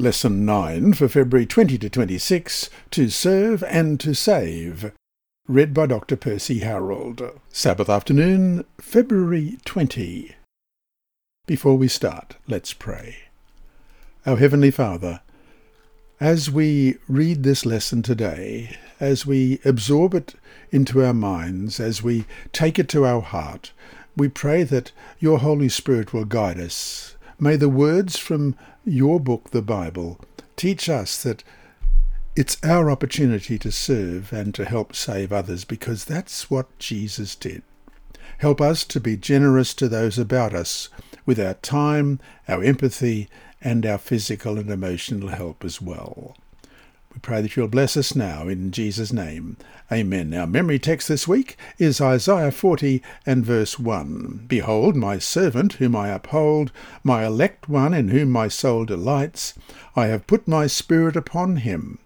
Lesson 9 for February 20 to 26 To Serve and to Save. Read by Dr. Percy Harold. Sabbath afternoon, February 20. Before we start, let's pray. Our Heavenly Father, as we read this lesson today, as we absorb it into our minds, as we take it to our heart, we pray that your Holy Spirit will guide us. May the words from your book, the Bible, teach us that it's our opportunity to serve and to help save others because that's what Jesus did. Help us to be generous to those about us with our time, our empathy, and our physical and emotional help as well. We pray that you'll bless us now in Jesus' name. Amen. Our memory text this week is Isaiah 40 and verse 1. Behold, my servant whom I uphold, my elect one in whom my soul delights. I have put my spirit upon him.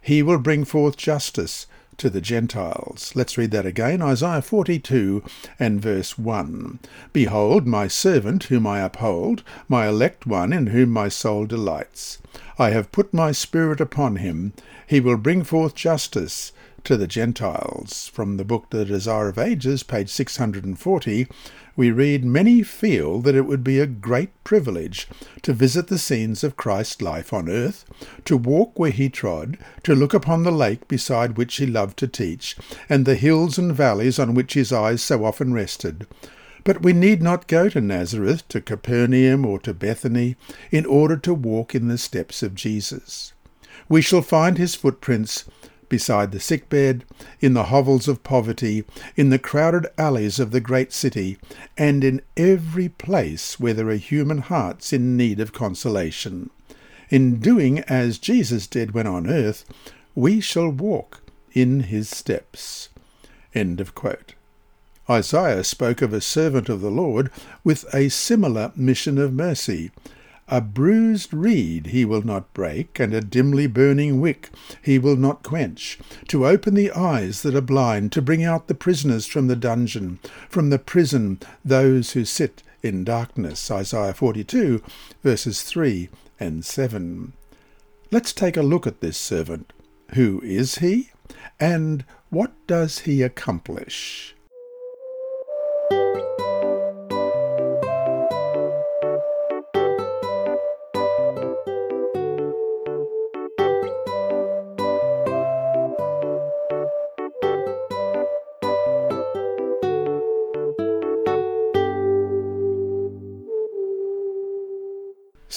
He will bring forth justice to the Gentiles. Let's read that again. Isaiah 42 and verse 1. Behold, my servant whom I uphold, my elect one in whom my soul delights. I have put my spirit upon him. He will bring forth justice to the Gentiles. From the book The Desire of Ages, page 640, we read, Many feel that it would be a great privilege to visit the scenes of Christ's life on earth, to walk where he trod, to look upon the lake beside which he loved to teach, and the hills and valleys on which his eyes so often rested. But we need not go to Nazareth, to Capernaum, or to Bethany in order to walk in the steps of Jesus. We shall find his footprints beside the sickbed, in the hovels of poverty, in the crowded alleys of the great city, and in every place where there are human hearts in need of consolation. In doing as Jesus did when on earth, we shall walk in his steps. End of quote. Isaiah spoke of a servant of the Lord with a similar mission of mercy. A bruised reed he will not break, and a dimly burning wick he will not quench, to open the eyes that are blind, to bring out the prisoners from the dungeon, from the prison those who sit in darkness. Isaiah 42, verses 3 and 7. Let's take a look at this servant. Who is he? And what does he accomplish?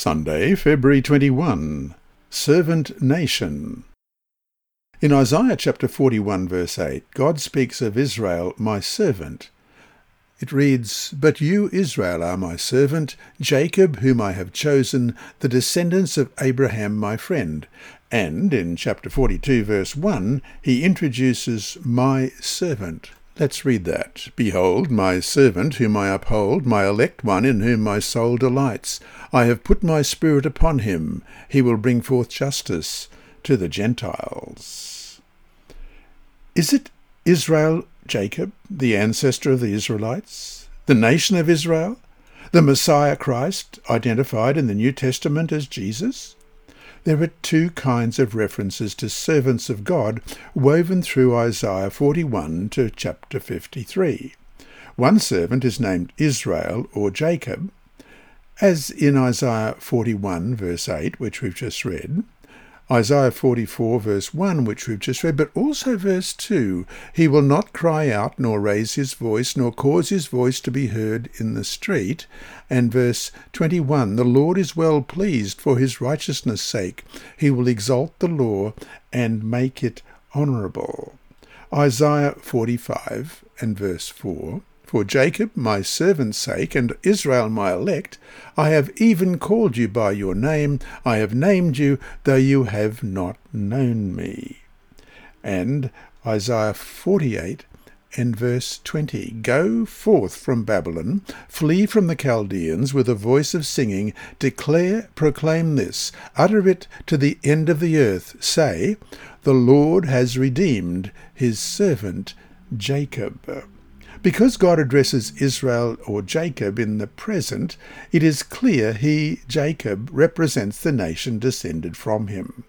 Sunday, February 21. Servant Nation. In Isaiah chapter 41, verse 8, God speaks of Israel, my servant. It reads, But you, Israel, are my servant, Jacob, whom I have chosen, the descendants of Abraham, my friend. And in chapter 42, verse 1, he introduces my servant. Let's read that. Behold, my servant, whom I uphold, my elect one, in whom my soul delights. I have put my spirit upon him. He will bring forth justice to the Gentiles. Is it Israel, Jacob, the ancestor of the Israelites? The nation of Israel? The Messiah Christ, identified in the New Testament as Jesus? There are two kinds of references to servants of God woven through Isaiah 41 to chapter 53. One servant is named Israel or Jacob, as in Isaiah 41 verse 8, which we've just read, Isaiah 44 verse 1, which we've just read, but also verse 2, he will not cry out, nor raise his voice, nor cause his voice to be heard in the street. And verse 21, the Lord is well pleased for his righteousness' sake. He will exalt the law and make it honourable. Isaiah 45 and verse 4, for Jacob, my servant's sake, and Israel, my elect, I have even called you by your name, I have named you, though you have not known me. And Isaiah 48 and verse 20 Go forth from Babylon, flee from the Chaldeans with a voice of singing, declare, proclaim this, utter it to the end of the earth, say, The Lord has redeemed his servant Jacob. Because God addresses Israel or Jacob in the present, it is clear he, Jacob, represents the nation descended from him.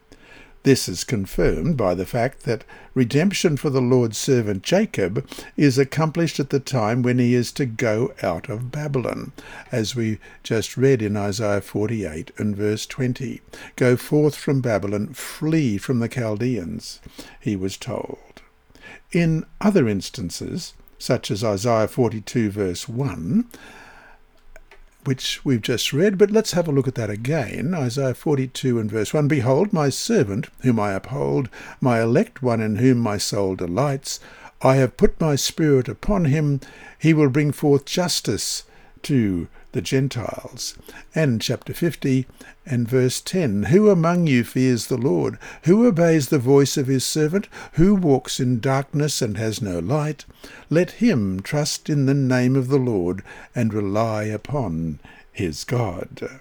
This is confirmed by the fact that redemption for the Lord's servant Jacob is accomplished at the time when he is to go out of Babylon, as we just read in Isaiah 48 and verse 20. Go forth from Babylon, flee from the Chaldeans, he was told. In other instances, such as Isaiah 42 verse 1, which we've just read, but let's have a look at that again. Isaiah 42 and verse 1 Behold, my servant, whom I uphold, my elect one in whom my soul delights. I have put my spirit upon him. He will bring forth justice to the Gentiles. And chapter 50 and verse 10 Who among you fears the Lord? Who obeys the voice of his servant? Who walks in darkness and has no light? Let him trust in the name of the Lord and rely upon his God.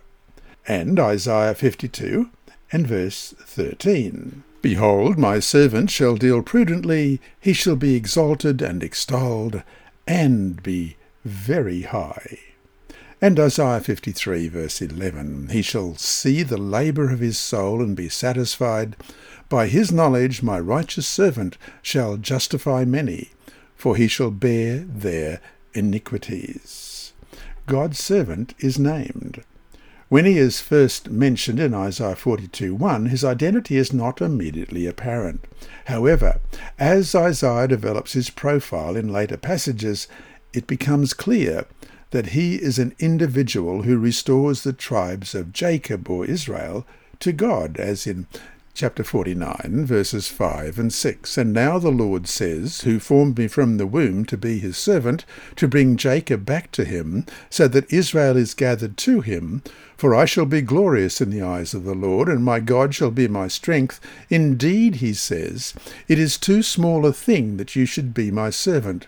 And Isaiah 52 and verse 13. Behold, my servant shall deal prudently, he shall be exalted and extolled, and be very high. And Isaiah 53, verse 11 He shall see the labour of his soul and be satisfied. By his knowledge my righteous servant shall justify many, for he shall bear their iniquities. God's servant is named. When he is first mentioned in Isaiah 42:1, his identity is not immediately apparent. However, as Isaiah develops his profile in later passages, it becomes clear that he is an individual who restores the tribes of Jacob or Israel to God, as in chapter 49, verses 5 and 6. And now the Lord says, Who formed me from the womb to be his servant, to bring Jacob back to him, so that Israel is gathered to him. For I shall be glorious in the eyes of the Lord, and my God shall be my strength. Indeed, he says, it is too small a thing that you should be my servant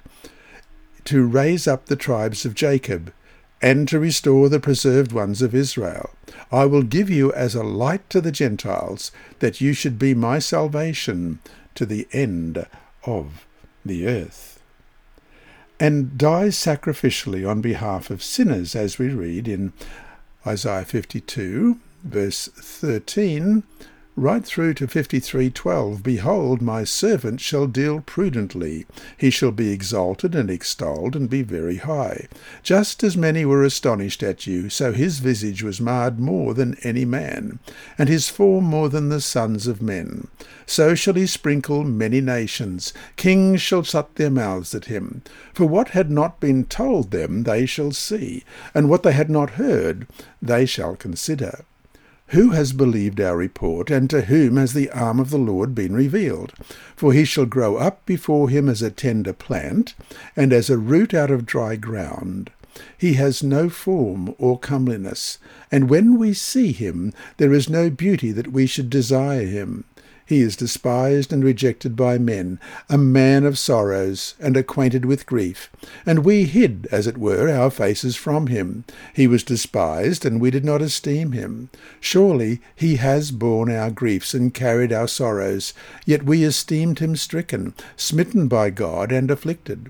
to raise up the tribes of Jacob, and to restore the preserved ones of Israel. I will give you as a light to the Gentiles, that you should be my salvation to the end of the earth. And dies sacrificially on behalf of sinners, as we read in Isaiah 52, verse 13 right through to 53:12 Behold my servant shall deal prudently. He shall be exalted and extolled and be very high. Just as many were astonished at you so his visage was marred more than any man and his form more than the sons of men. So shall he sprinkle many nations. Kings shall shut their mouths at him. For what had not been told them they shall see and what they had not heard they shall consider who has believed our report, and to whom has the arm of the Lord been revealed? For he shall grow up before him as a tender plant, and as a root out of dry ground. He has no form or comeliness, and when we see him, there is no beauty that we should desire him. He is despised and rejected by men, a man of sorrows, and acquainted with grief. And we hid, as it were, our faces from him. He was despised, and we did not esteem him. Surely he has borne our griefs and carried our sorrows, yet we esteemed him stricken, smitten by God, and afflicted.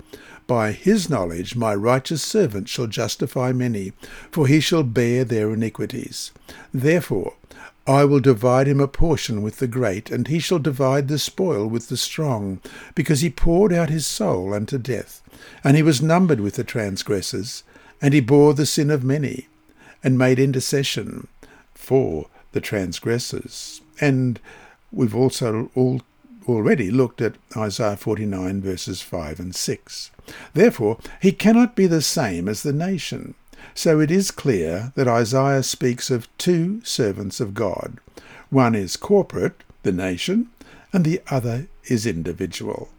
By his knowledge my righteous servant shall justify many, for he shall bear their iniquities. Therefore I will divide him a portion with the great, and he shall divide the spoil with the strong, because he poured out his soul unto death, and he was numbered with the transgressors, and he bore the sin of many, and made intercession for the transgressors. And we've also all already looked at Isaiah 49 verses 5 and 6. Therefore, he cannot be the same as the nation. So it is clear that Isaiah speaks of two servants of God. One is corporate, the nation, and the other is individual.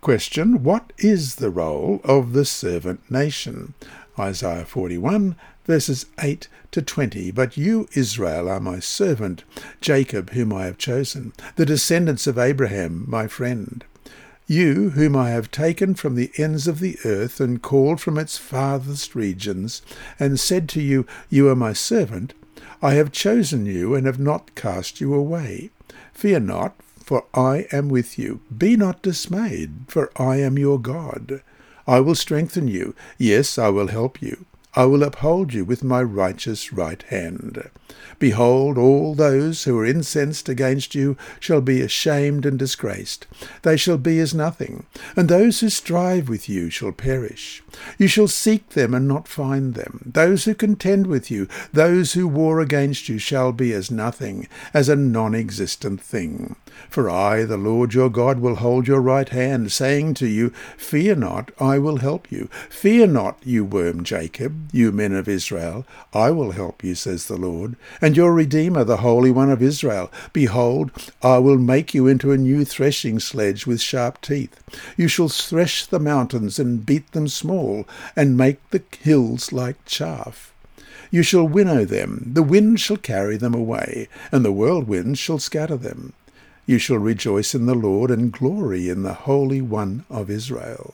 Question What is the role of the servant nation? Isaiah 41 verses 8 to 20. But you, Israel, are my servant, Jacob, whom I have chosen, the descendants of Abraham, my friend. You, whom I have taken from the ends of the earth and called from its farthest regions, and said to you, You are my servant, I have chosen you and have not cast you away. Fear not, for I am with you. Be not dismayed, for I am your God. I will strengthen you. Yes, I will help you. I will uphold you with my righteous right hand. Behold, all those who are incensed against you shall be ashamed and disgraced. They shall be as nothing, and those who strive with you shall perish. You shall seek them and not find them. Those who contend with you, those who war against you, shall be as nothing, as a non-existent thing. For I, the Lord your God, will hold your right hand, saying to you, Fear not, I will help you. Fear not, you worm Jacob, you men of Israel. I will help you, says the Lord, and your Redeemer, the Holy One of Israel. Behold, I will make you into a new threshing sledge with sharp teeth. You shall thresh the mountains and beat them small, and make the hills like chaff. You shall winnow them, the wind shall carry them away, and the whirlwind shall scatter them. You shall rejoice in the Lord and glory in the Holy One of Israel.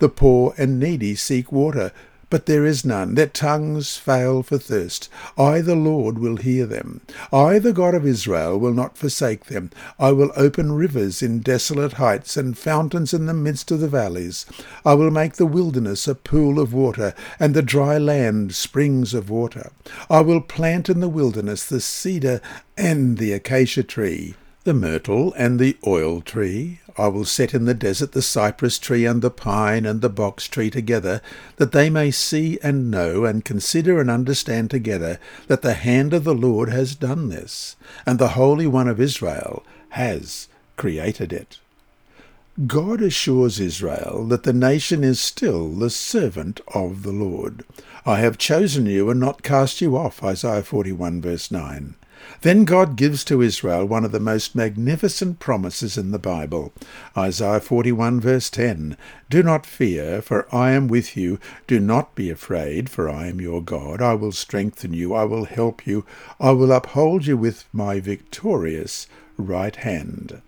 The poor and needy seek water, but there is none. Their tongues fail for thirst. I, the Lord, will hear them. I, the God of Israel, will not forsake them. I will open rivers in desolate heights and fountains in the midst of the valleys. I will make the wilderness a pool of water, and the dry land springs of water. I will plant in the wilderness the cedar and the acacia tree the myrtle and the oil tree. I will set in the desert the cypress tree and the pine and the box tree together, that they may see and know and consider and understand together that the hand of the Lord has done this, and the Holy One of Israel has created it. God assures Israel that the nation is still the servant of the Lord. I have chosen you and not cast you off, Isaiah 41 verse 9. Then God gives to Israel one of the most magnificent promises in the Bible. Isaiah 41 verse 10, Do not fear, for I am with you. Do not be afraid, for I am your God. I will strengthen you. I will help you. I will uphold you with my victorious right hand.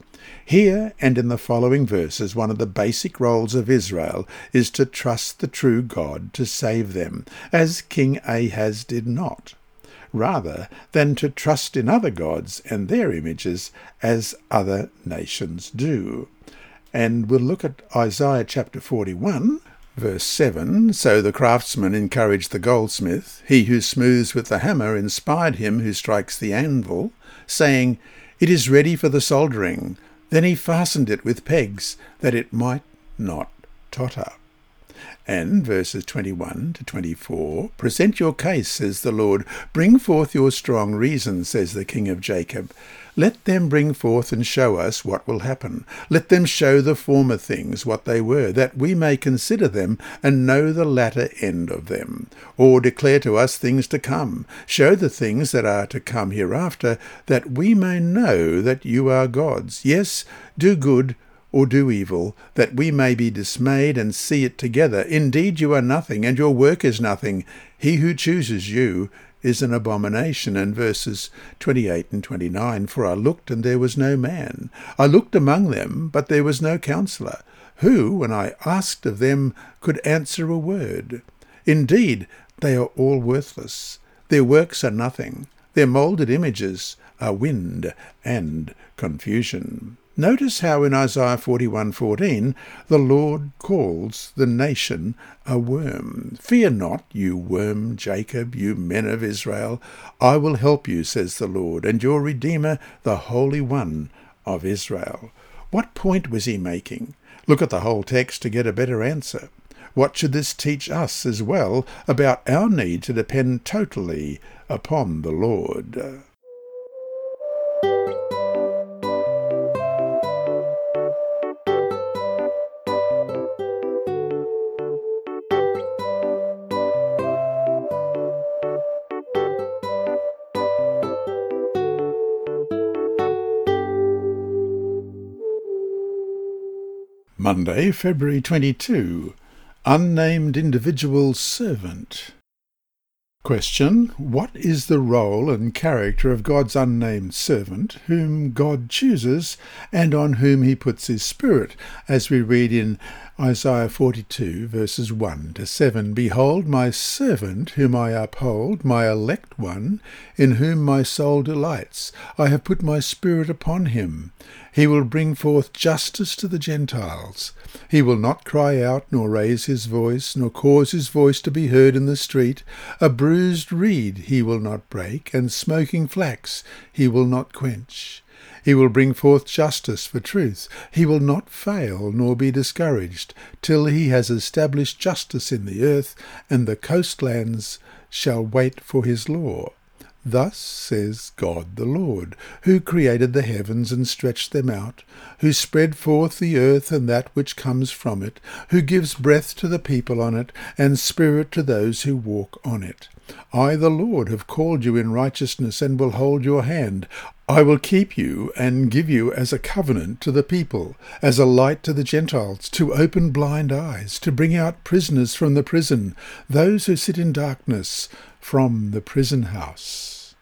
Here and in the following verses, one of the basic roles of Israel is to trust the true God to save them, as King Ahaz did not rather than to trust in other gods and their images as other nations do. And we'll look at Isaiah chapter 41, verse 7. So the craftsman encouraged the goldsmith. He who smooths with the hammer inspired him who strikes the anvil, saying, It is ready for the soldering. Then he fastened it with pegs, that it might not totter. And verses 21 to 24 Present your case, says the Lord. Bring forth your strong reason, says the King of Jacob. Let them bring forth and show us what will happen. Let them show the former things what they were, that we may consider them and know the latter end of them. Or declare to us things to come. Show the things that are to come hereafter, that we may know that you are gods. Yes, do good, or do evil, that we may be dismayed and see it together. Indeed, you are nothing, and your work is nothing. He who chooses you is an abomination. And verses 28 and 29 For I looked, and there was no man. I looked among them, but there was no counselor, who, when I asked of them, could answer a word. Indeed, they are all worthless. Their works are nothing. Their moulded images are wind and confusion. Notice how in Isaiah 41:14 the Lord calls the nation a worm. Fear not, you worm Jacob, you men of Israel. I will help you, says the Lord, and your Redeemer, the Holy One of Israel. What point was he making? Look at the whole text to get a better answer. What should this teach us as well about our need to depend totally upon the Lord? Monday, February 22. Unnamed individual servant. Question. What is the role and character of God's unnamed servant, whom God chooses and on whom he puts his Spirit, as we read in Isaiah 42, verses 1 to 7 Behold, my servant, whom I uphold, my elect one, in whom my soul delights. I have put my Spirit upon him. He will bring forth justice to the Gentiles. He will not cry out, nor raise his voice, nor cause his voice to be heard in the street. A bruised reed he will not break, and smoking flax he will not quench. He will bring forth justice for truth. He will not fail nor be discouraged till he has established justice in the earth, and the coastlands shall wait for his law. Thus says God the Lord, who created the heavens and stretched them out, who spread forth the earth and that which comes from it, who gives breath to the people on it, and spirit to those who walk on it. I, the Lord, have called you in righteousness and will hold your hand. I will keep you and give you as a covenant to the people, as a light to the Gentiles, to open blind eyes, to bring out prisoners from the prison, those who sit in darkness from the prison house.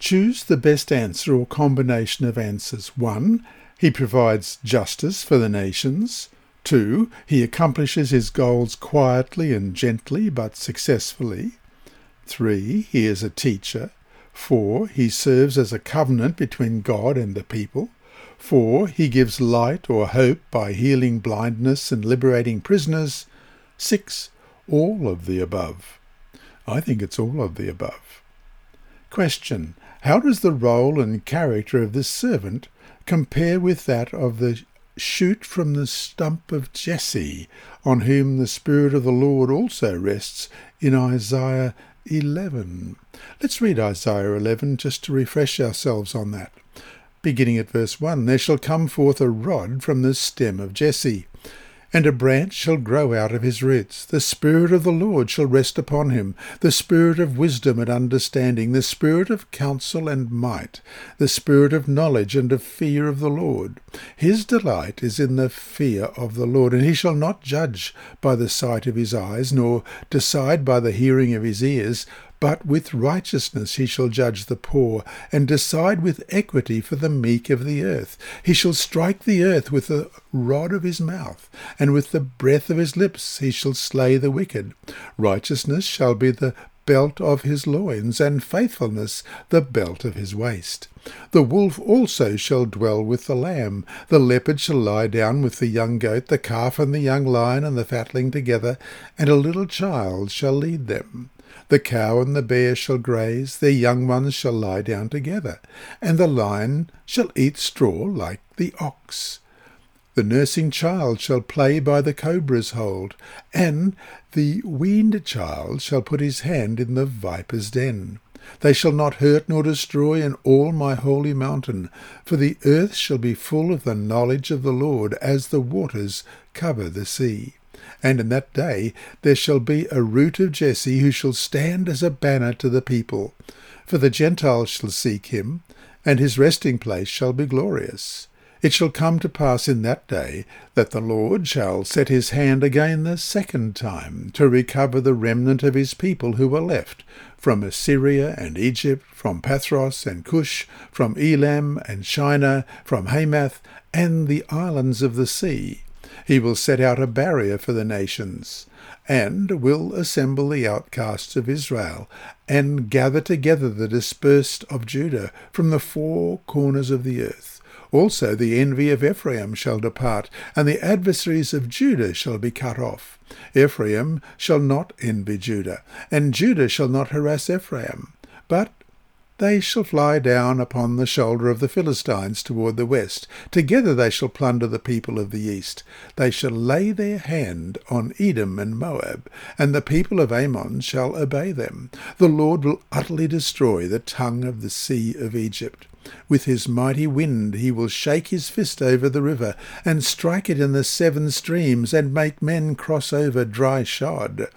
Choose the best answer or combination of answers. 1. He provides justice for the nations. 2. He accomplishes his goals quietly and gently but successfully. 3. He is a teacher. 4. He serves as a covenant between God and the people. 4. He gives light or hope by healing blindness and liberating prisoners. 6. All of the above. I think it's all of the above. Question. How does the role and character of this servant compare with that of the shoot from the stump of Jesse, on whom the Spirit of the Lord also rests in Isaiah 11. Let's read Isaiah 11 just to refresh ourselves on that. Beginning at verse 1 There shall come forth a rod from the stem of Jesse and a branch shall grow out of his roots. The Spirit of the Lord shall rest upon him, the Spirit of wisdom and understanding, the Spirit of counsel and might, the Spirit of knowledge and of fear of the Lord. His delight is in the fear of the Lord, and he shall not judge by the sight of his eyes, nor decide by the hearing of his ears, but with righteousness he shall judge the poor, and decide with equity for the meek of the earth. He shall strike the earth with the rod of his mouth, and with the breath of his lips he shall slay the wicked. Righteousness shall be the belt of his loins, and faithfulness the belt of his waist. The wolf also shall dwell with the lamb, the leopard shall lie down with the young goat, the calf and the young lion and the fatling together, and a little child shall lead them. The cow and the bear shall graze, their young ones shall lie down together, and the lion shall eat straw like the ox. The nursing child shall play by the cobra's hold, and the weaned child shall put his hand in the viper's den. They shall not hurt nor destroy in all my holy mountain, for the earth shall be full of the knowledge of the Lord as the waters cover the sea. And in that day there shall be a root of Jesse who shall stand as a banner to the people. For the Gentiles shall seek him, and his resting place shall be glorious. It shall come to pass in that day that the Lord shall set his hand again the second time to recover the remnant of his people who were left from Assyria and Egypt, from Pathros and Cush, from Elam and Shinar, from Hamath and the islands of the sea. He will set out a barrier for the nations, and will assemble the outcasts of Israel, and gather together the dispersed of Judah from the four corners of the earth. Also the envy of Ephraim shall depart, and the adversaries of Judah shall be cut off. Ephraim shall not envy Judah, and Judah shall not harass Ephraim. But they shall fly down upon the shoulder of the Philistines toward the west. Together they shall plunder the people of the east. They shall lay their hand on Edom and Moab, and the people of Ammon shall obey them. The Lord will utterly destroy the tongue of the sea of Egypt. With his mighty wind he will shake his fist over the river, and strike it in the seven streams, and make men cross over dry shod.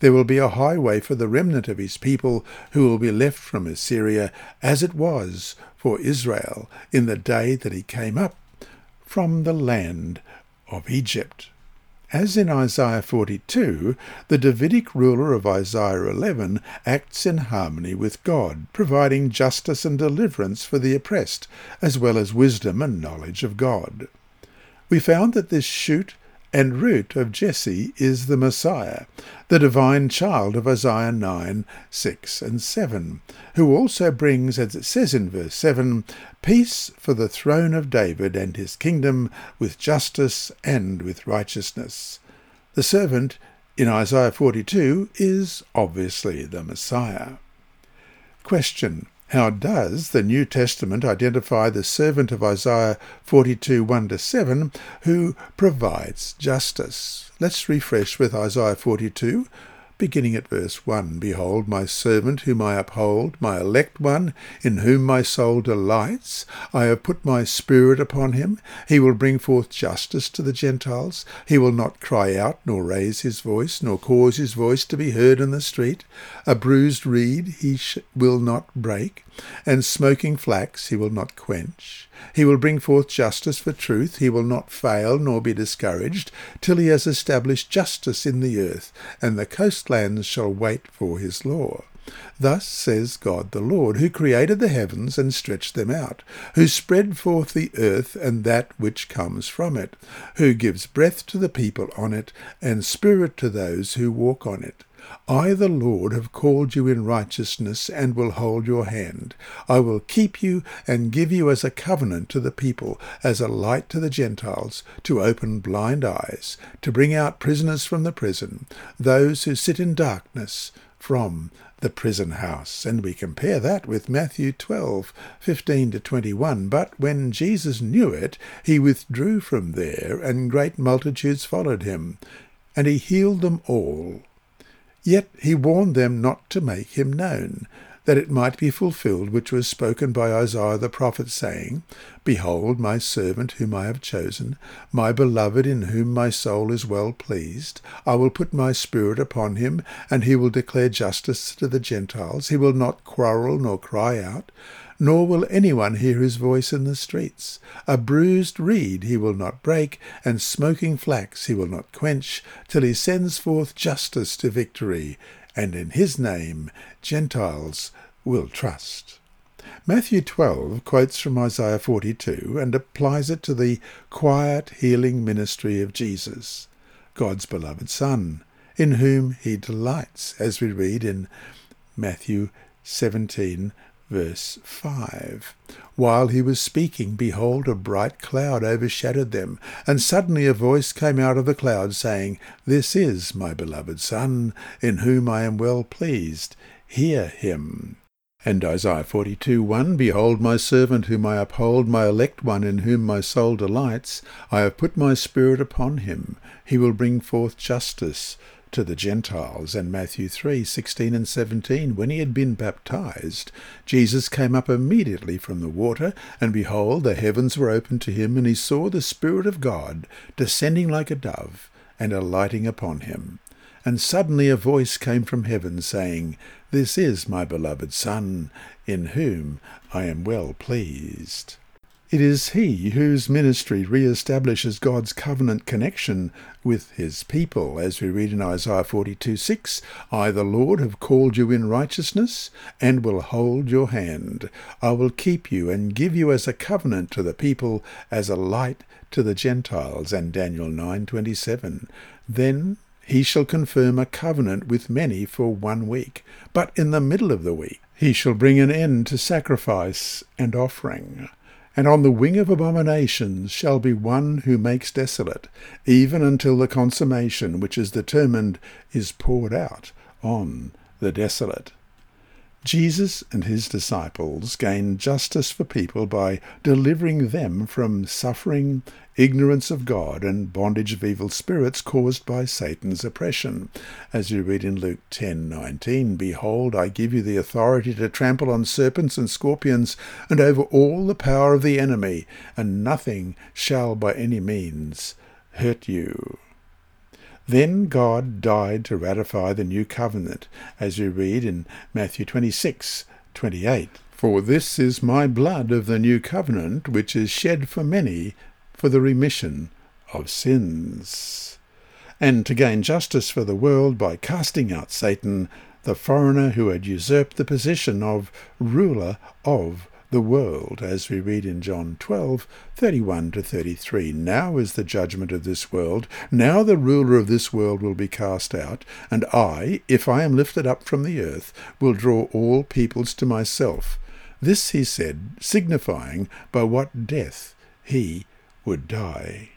There will be a highway for the remnant of his people who will be left from Assyria, as it was for Israel in the day that he came up from the land of Egypt. As in Isaiah 42, the Davidic ruler of Isaiah 11 acts in harmony with God, providing justice and deliverance for the oppressed, as well as wisdom and knowledge of God. We found that this shoot and root of Jesse is the Messiah, the divine child of Isaiah 9, 6 and 7, who also brings, as it says in verse 7, peace for the throne of David and his kingdom with justice and with righteousness. The servant in Isaiah 42 is obviously the Messiah. Question. How does the New Testament identify the servant of Isaiah 42 1 to 7 who provides justice? Let's refresh with Isaiah 42 beginning at verse 1 Behold, my servant whom I uphold, my elect one, in whom my soul delights. I have put my spirit upon him. He will bring forth justice to the Gentiles. He will not cry out, nor raise his voice, nor cause his voice to be heard in the street. A bruised reed he sh- will not break, and smoking flax he will not quench. He will bring forth justice for truth. He will not fail nor be discouraged till he has established justice in the earth, and the coastlands shall wait for his law. Thus says God the Lord, who created the heavens and stretched them out, who spread forth the earth and that which comes from it, who gives breath to the people on it, and spirit to those who walk on it. I, the Lord, have called you in righteousness and will hold your hand. I will keep you and give you as a covenant to the people, as a light to the Gentiles, to open blind eyes, to bring out prisoners from the prison, those who sit in darkness from the prison house. And we compare that with Matthew 12, 15 to 21. But when Jesus knew it, he withdrew from there, and great multitudes followed him. And he healed them all Yet he warned them not to make him known, that it might be fulfilled which was spoken by Isaiah the prophet, saying, Behold my servant whom I have chosen, my beloved in whom my soul is well pleased. I will put my spirit upon him, and he will declare justice to the Gentiles. He will not quarrel nor cry out nor will anyone hear his voice in the streets. A bruised reed he will not break, and smoking flax he will not quench, till he sends forth justice to victory, and in his name Gentiles will trust. Matthew 12 quotes from Isaiah 42 and applies it to the quiet healing ministry of Jesus, God's beloved Son, in whom he delights, as we read in Matthew 17 Verse 5 While he was speaking, behold, a bright cloud overshadowed them, and suddenly a voice came out of the cloud, saying, This is my beloved Son, in whom I am well pleased. Hear him. And Isaiah 42 1 Behold, my servant whom I uphold, my elect one in whom my soul delights. I have put my spirit upon him. He will bring forth justice to the Gentiles. And Matthew 3 16 and 17, when he had been baptized, Jesus came up immediately from the water, and behold, the heavens were opened to him, and he saw the Spirit of God descending like a dove and alighting upon him. And suddenly a voice came from heaven, saying, This is my beloved Son, in whom I am well pleased. It is he whose ministry re-establishes God's covenant connection with his people, as we read in Isaiah 42 6, I, the Lord, have called you in righteousness, and will hold your hand. I will keep you and give you as a covenant to the people, as a light to the Gentiles, and Daniel 9:27. Then he shall confirm a covenant with many for one week, but in the middle of the week he shall bring an end to sacrifice and offering And on the wing of abominations shall be one who makes desolate, even until the consummation which is determined is poured out on the desolate. Jesus and his disciples gained justice for people by delivering them from suffering, ignorance of God, and bondage of evil spirits caused by Satan's oppression. As you read in Luke 10:19, Behold, I give you the authority to trample on serpents and scorpions, and over all the power of the enemy, and nothing shall by any means hurt you. Then God died to ratify the new covenant, as you read in Matthew 26, 28. For this is my blood of the new covenant, which is shed for many for the remission of sins. And to gain justice for the world by casting out Satan, the foreigner who had usurped the position of ruler of the world, as we read in John 12, 31 to 33. Now is the judgment of this world. Now the ruler of this world will be cast out, and I, if I am lifted up from the earth, will draw all peoples to myself. This he said, signifying by what death he would die.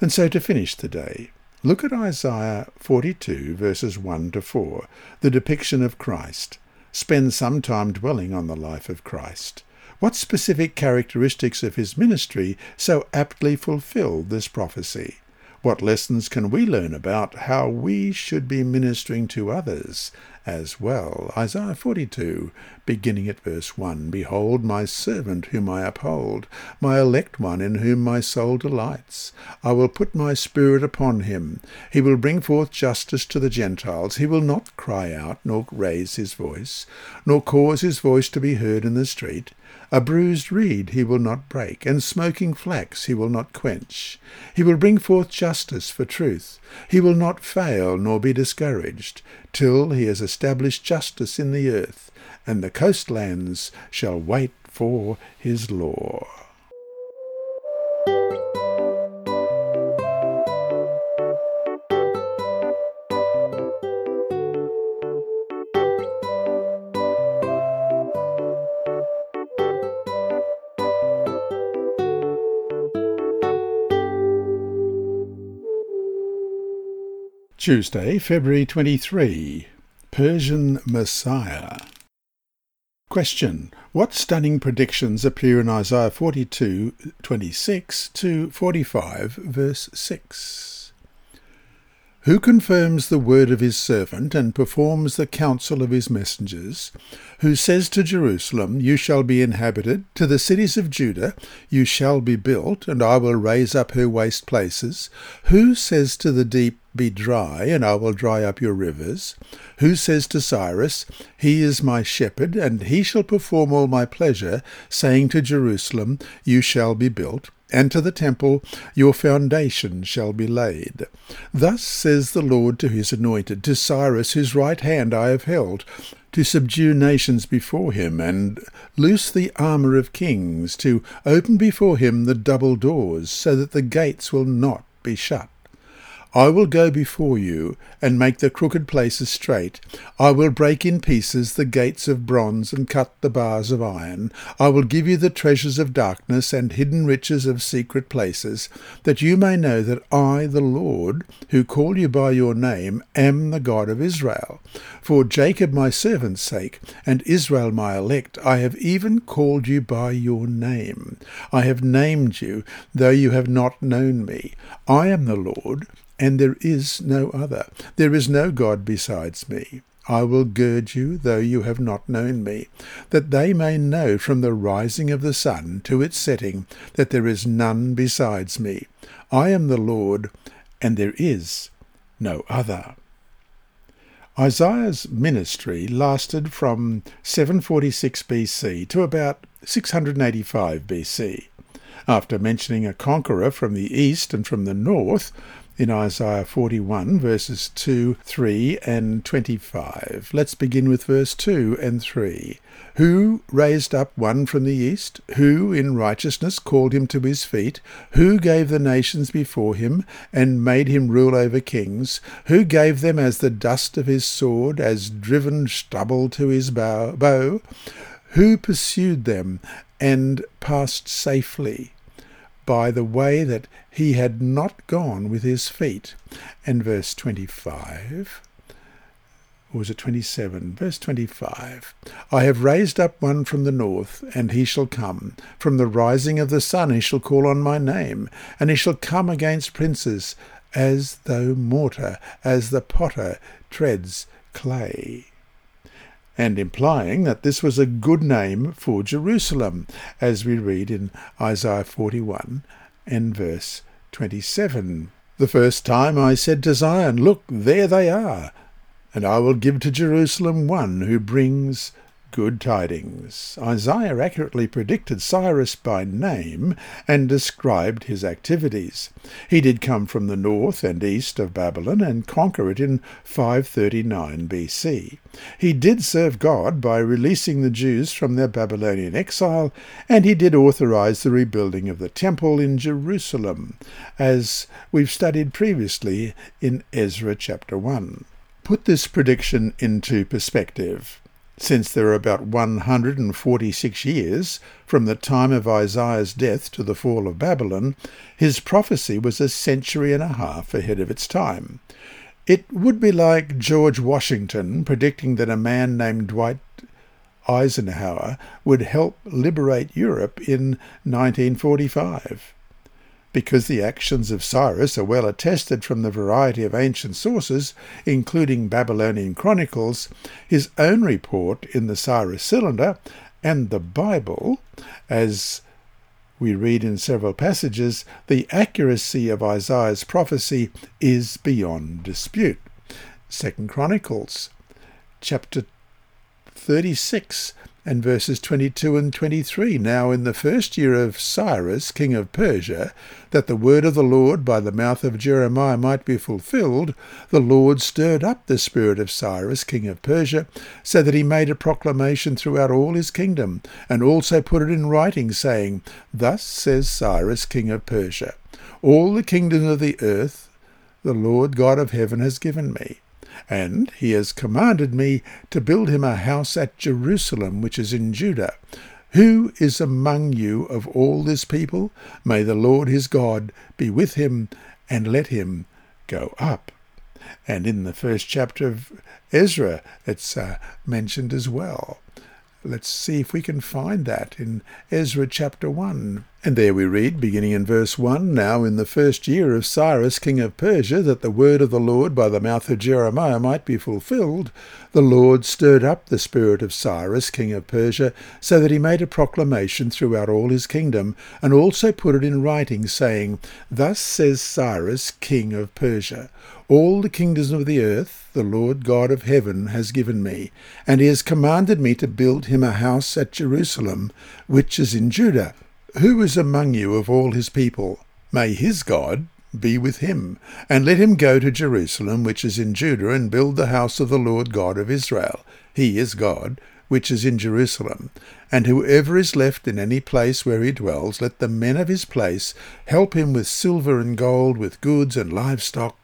And so to finish the day, look at Isaiah 42, verses 1 to 4, the depiction of Christ. Spend some time dwelling on the life of Christ. What specific characteristics of his ministry so aptly fulfill this prophecy? What lessons can we learn about how we should be ministering to others as well? Isaiah 42, beginning at verse 1 Behold, my servant whom I uphold, my elect one in whom my soul delights. I will put my spirit upon him. He will bring forth justice to the Gentiles. He will not cry out, nor raise his voice, nor cause his voice to be heard in the street. A bruised reed he will not break, and smoking flax he will not quench. He will bring forth justice for truth. He will not fail nor be discouraged, till he has established justice in the earth, and the coastlands shall wait for his law. Tuesday, February 23. Persian Messiah. Question. What stunning predictions appear in Isaiah 42, 26 to 45, verse 6? Who confirms the word of his servant and performs the counsel of his messengers? Who says to Jerusalem, You shall be inhabited, to the cities of Judah, You shall be built, and I will raise up her waste places? Who says to the deep, Be dry, and I will dry up your rivers? Who says to Cyrus, He is my shepherd, and he shall perform all my pleasure, saying to Jerusalem, You shall be built, and to the temple your foundation shall be laid. Thus says the Lord to his anointed, to Cyrus whose right hand I have held, to subdue nations before him, and loose the armour of kings, to open before him the double doors, so that the gates will not be shut. I will go before you, and make the crooked places straight. I will break in pieces the gates of bronze, and cut the bars of iron. I will give you the treasures of darkness, and hidden riches of secret places, that you may know that I, the Lord, who call you by your name, am the God of Israel. For Jacob my servant's sake, and Israel my elect, I have even called you by your name. I have named you, though you have not known me. I am the Lord, and there is no other. There is no God besides me. I will gird you, though you have not known me, that they may know from the rising of the sun to its setting that there is none besides me. I am the Lord, and there is no other. Isaiah's ministry lasted from 746 BC to about 685 BC. After mentioning a conqueror from the east and from the north, in Isaiah 41, verses 2, 3, and 25. Let's begin with verse 2 and 3. Who raised up one from the east? Who in righteousness called him to his feet? Who gave the nations before him, and made him rule over kings? Who gave them as the dust of his sword, as driven stubble to his bow? Who pursued them and passed safely by the way that he had not gone with his feet. And verse 25, or was it 27? Verse 25 I have raised up one from the north, and he shall come. From the rising of the sun he shall call on my name, and he shall come against princes as though mortar, as the potter treads clay and implying that this was a good name for Jerusalem, as we read in Isaiah 41 and verse 27. The first time I said to Zion, Look, there they are, and I will give to Jerusalem one who brings good tidings. Isaiah accurately predicted Cyrus by name and described his activities. He did come from the north and east of Babylon and conquer it in 539 BC. He did serve God by releasing the Jews from their Babylonian exile, and he did authorize the rebuilding of the temple in Jerusalem, as we've studied previously in Ezra chapter 1. Put this prediction into perspective since there are about 146 years from the time of Isaiah's death to the fall of Babylon, his prophecy was a century and a half ahead of its time. It would be like George Washington predicting that a man named Dwight Eisenhower would help liberate Europe in 1945 because the actions of Cyrus are well attested from the variety of ancient sources, including Babylonian chronicles, his own report in the Cyrus Cylinder, and the Bible, as we read in several passages, the accuracy of Isaiah's prophecy is beyond dispute. Second Chronicles, chapter 36 and verses 22 and 23. Now, in the first year of Cyrus, king of Persia, that the word of the Lord by the mouth of Jeremiah might be fulfilled, the Lord stirred up the spirit of Cyrus, king of Persia, so that he made a proclamation throughout all his kingdom, and also put it in writing, saying, Thus says Cyrus, king of Persia, All the kingdoms of the earth the Lord God of heaven has given me and he has commanded me to build him a house at Jerusalem, which is in Judah. Who is among you of all this people? May the Lord his God be with him, and let him go up. And in the first chapter of Ezra, it's uh, mentioned as well. Let's see if we can find that in Ezra chapter 1. And there we read, beginning in verse 1 Now in the first year of Cyrus king of Persia, that the word of the Lord by the mouth of Jeremiah might be fulfilled, the Lord stirred up the spirit of Cyrus king of Persia, so that he made a proclamation throughout all his kingdom, and also put it in writing, saying, Thus says Cyrus king of Persia, All the kingdoms of the earth, the Lord God of heaven has given me, and he has commanded me to build him a house at Jerusalem, which is in Judah. Who is among you of all his people? May his God be with him, and let him go to Jerusalem, which is in Judah, and build the house of the Lord God of Israel. He is God, which is in Jerusalem. And whoever is left in any place where he dwells, let the men of his place help him with silver and gold, with goods and livestock,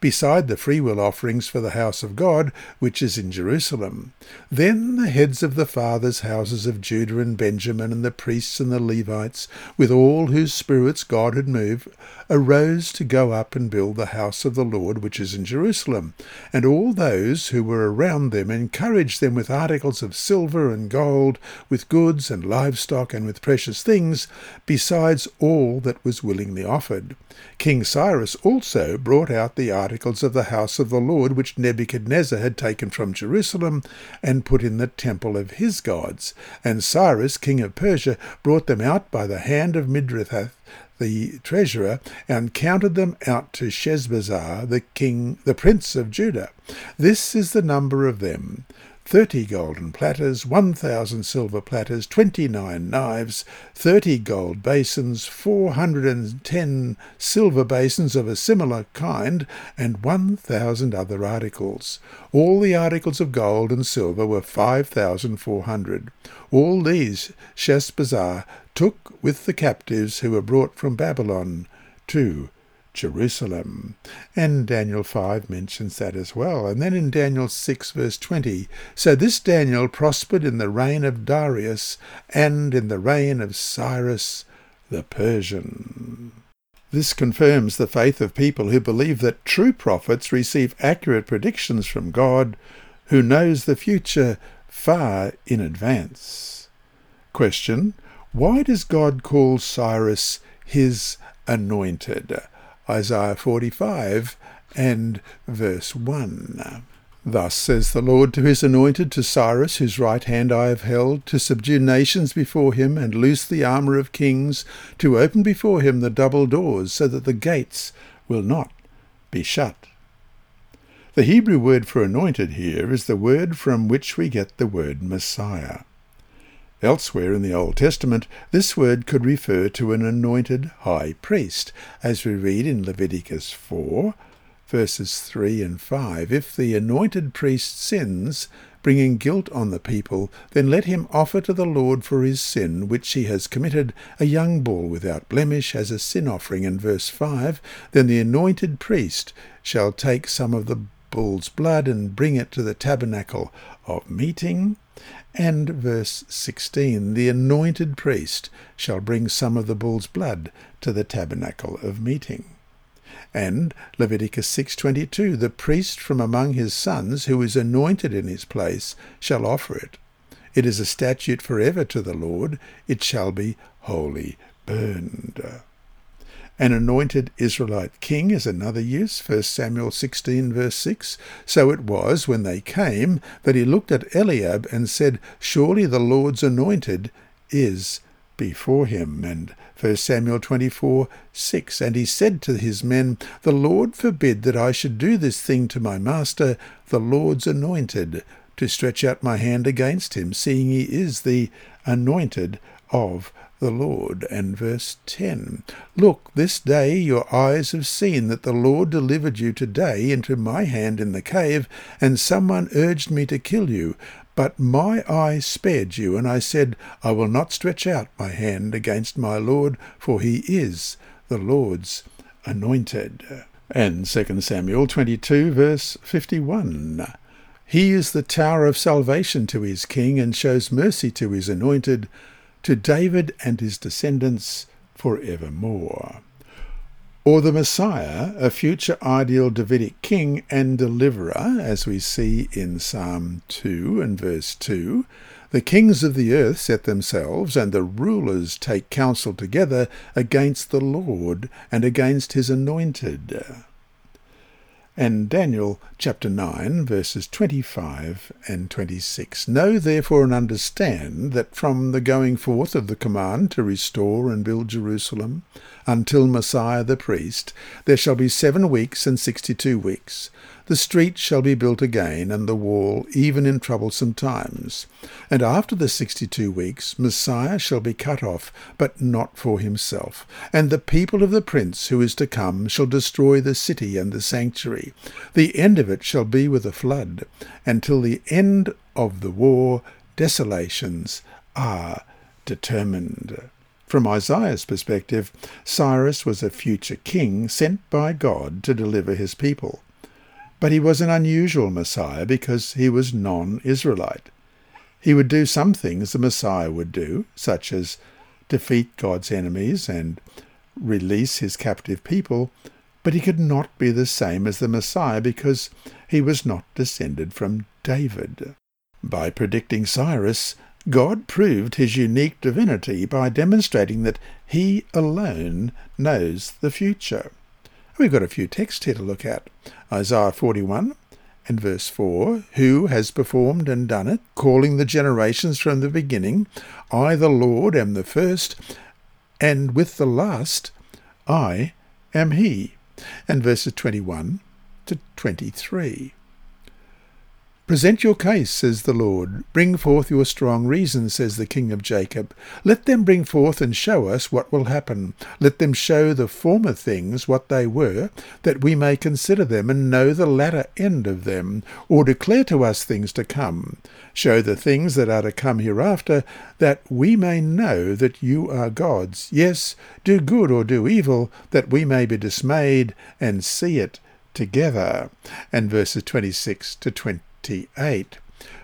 beside the freewill offerings for the house of God, which is in Jerusalem. Then the heads of the fathers' houses of Judah and Benjamin, and the priests and the Levites, with all whose spirits God had moved, arose to go up and build the house of the Lord which is in Jerusalem. And all those who were around them encouraged them with articles of silver and gold, with goods and livestock, and with precious things, besides all that was willingly offered. King Cyrus also brought out the articles of the house of the Lord which Nebuchadnezzar had taken from Jerusalem, and put in the temple of his gods. And Cyrus, king of Persia, brought them out by the hand of Mithredath the treasurer, and counted them out to Sheshbazzar, the king, the prince of Judah. This is the number of them thirty golden platters, one thousand silver platters, twenty-nine knives, thirty gold basins, four hundred and ten silver basins of a similar kind, and one thousand other articles. All the articles of gold and silver were five thousand four hundred. All these Sheshbazzar took with the captives who were brought from Babylon to Jerusalem. And Daniel 5 mentions that as well. And then in Daniel 6 verse 20, so this Daniel prospered in the reign of Darius and in the reign of Cyrus the Persian. This confirms the faith of people who believe that true prophets receive accurate predictions from God, who knows the future far in advance. Question. Why does God call Cyrus his anointed? Isaiah 45 and verse 1. Thus says the Lord to his anointed, to Cyrus, whose right hand I have held, to subdue nations before him, and loose the armour of kings, to open before him the double doors, so that the gates will not be shut. The Hebrew word for anointed here is the word from which we get the word Messiah. Elsewhere in the Old Testament, this word could refer to an anointed high priest, as we read in Leviticus 4, verses 3 and 5. If the anointed priest sins, bringing guilt on the people, then let him offer to the Lord for his sin which he has committed a young bull without blemish as a sin offering. In verse 5, then the anointed priest shall take some of the bull's blood and bring it to the tabernacle of meeting and verse 16, the anointed priest shall bring some of the bull's blood to the tabernacle of meeting. And Leviticus 6:22, the priest from among his sons who is anointed in his place shall offer it. It is a statute forever to the Lord, it shall be wholly burned. An anointed Israelite king is another use, 1 Samuel 16 verse 6. So it was, when they came, that he looked at Eliab and said, Surely the Lord's anointed is before him. And 1 Samuel 24 6. And he said to his men, The Lord forbid that I should do this thing to my master, the Lord's anointed, to stretch out my hand against him, seeing he is the anointed of the Lord. And verse 10 Look, this day your eyes have seen that the Lord delivered you today into my hand in the cave, and someone urged me to kill you. But my eye spared you, and I said, I will not stretch out my hand against my Lord, for he is the Lord's anointed. And 2 Samuel 22, verse 51. He is the tower of salvation to his king, and shows mercy to his anointed to David and his descendants forevermore. Or the Messiah, a future ideal Davidic king and deliverer, as we see in Psalm 2 and verse 2. The kings of the earth set themselves, and the rulers take counsel together against the Lord and against his anointed and Daniel chapter 9, verses 25 and 26. Know therefore and understand that from the going forth of the command to restore and build Jerusalem until Messiah the priest, there shall be seven weeks and sixty two weeks. The street shall be built again, and the wall, even in troublesome times. And after the sixty two weeks, Messiah shall be cut off, but not for himself. And the people of the prince who is to come shall destroy the city and the sanctuary. The end of it shall be with a flood. Until the end of the war, desolations are determined. From Isaiah's perspective, Cyrus was a future king sent by God to deliver his people. But he was an unusual Messiah because he was non-Israelite. He would do some things the Messiah would do, such as defeat God's enemies and release his captive people, but he could not be the same as the Messiah because he was not descended from David. By predicting Cyrus, God proved his unique divinity by demonstrating that he alone knows the future. We've got a few texts here to look at. Isaiah 41 and verse 4 Who has performed and done it, calling the generations from the beginning? I, the Lord, am the first, and with the last I am He. And verses 21 to 23. Present your case, says the Lord. Bring forth your strong reason, says the King of Jacob. Let them bring forth and show us what will happen. Let them show the former things what they were, that we may consider them and know the latter end of them, or declare to us things to come. Show the things that are to come hereafter, that we may know that you are gods. Yes, do good or do evil, that we may be dismayed and see it together. And verses 26 to 20. 28.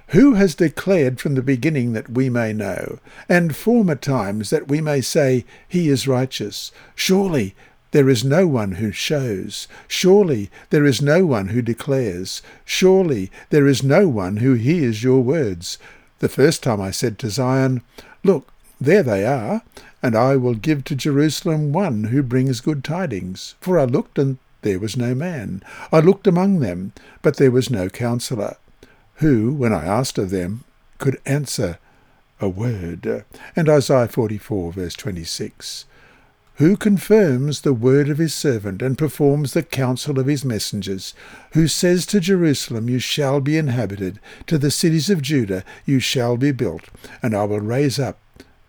Who has declared from the beginning that we may know, and former times that we may say, He is righteous? Surely there is no one who shows. Surely there is no one who declares. Surely there is no one who hears your words. The first time I said to Zion, Look, there they are, and I will give to Jerusalem one who brings good tidings. For I looked, and there was no man. I looked among them, but there was no counselor who, when I asked of them, could answer a word. And Isaiah 44, verse 26. Who confirms the word of his servant and performs the counsel of his messengers, who says to Jerusalem, You shall be inhabited, to the cities of Judah, You shall be built, and I will raise up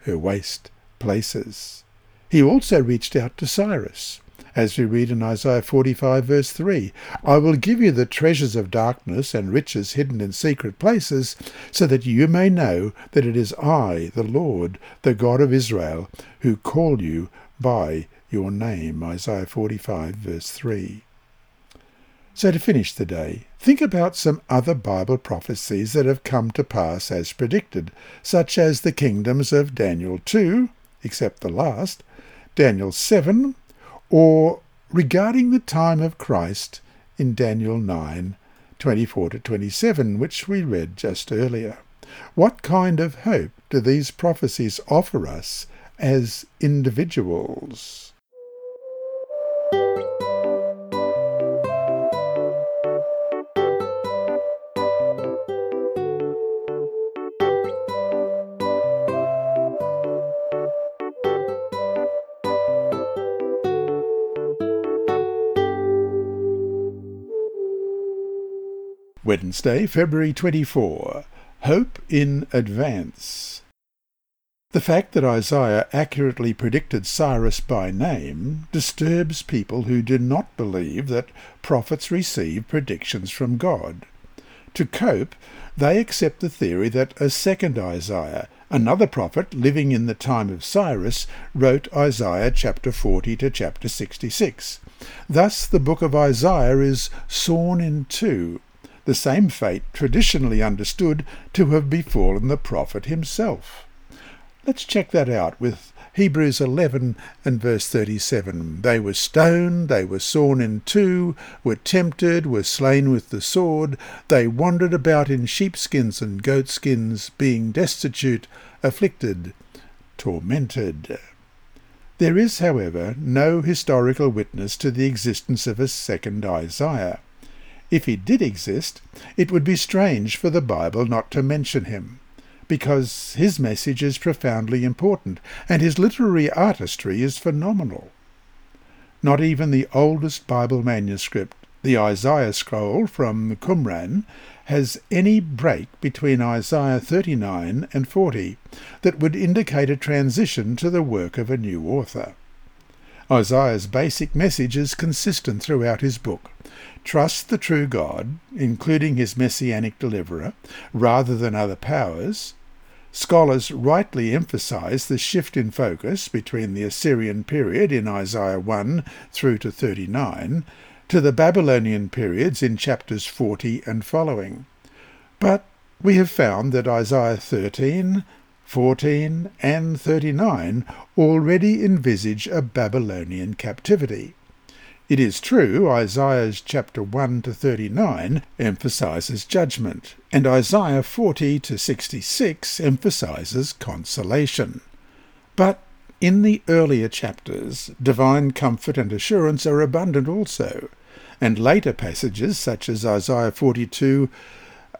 her waste places. He also reached out to Cyrus as we read in Isaiah 45, verse 3. I will give you the treasures of darkness and riches hidden in secret places, so that you may know that it is I, the Lord, the God of Israel, who call you by your name. Isaiah 45, verse 3. So to finish the day, think about some other Bible prophecies that have come to pass as predicted, such as the kingdoms of Daniel 2, except the last, Daniel 7, or regarding the time of Christ in Daniel 9, 24 to 27, which we read just earlier. What kind of hope do these prophecies offer us as individuals? Wednesday, February 24. Hope in Advance. The fact that Isaiah accurately predicted Cyrus by name disturbs people who do not believe that prophets receive predictions from God. To cope, they accept the theory that a second Isaiah, another prophet living in the time of Cyrus, wrote Isaiah chapter 40 to chapter 66. Thus the book of Isaiah is sawn in two the same fate traditionally understood to have befallen the prophet himself. Let's check that out with Hebrews 11 and verse 37. They were stoned, they were sawn in two, were tempted, were slain with the sword, they wandered about in sheepskins and goatskins, being destitute, afflicted, tormented. There is, however, no historical witness to the existence of a second Isaiah. If he did exist, it would be strange for the Bible not to mention him, because his message is profoundly important, and his literary artistry is phenomenal. Not even the oldest Bible manuscript, the Isaiah scroll from Qumran, has any break between Isaiah 39 and 40 that would indicate a transition to the work of a new author. Isaiah's basic message is consistent throughout his book trust the true God, including his messianic deliverer, rather than other powers, scholars rightly emphasize the shift in focus between the Assyrian period in Isaiah 1 through to 39 to the Babylonian periods in chapters 40 and following. But we have found that Isaiah 13, 14, and 39 already envisage a Babylonian captivity. It is true, Isaiah's chapter 1 to 39 emphasizes judgment, and Isaiah 40 to 66 emphasizes consolation. But in the earlier chapters, divine comfort and assurance are abundant also, and later passages such as Isaiah 42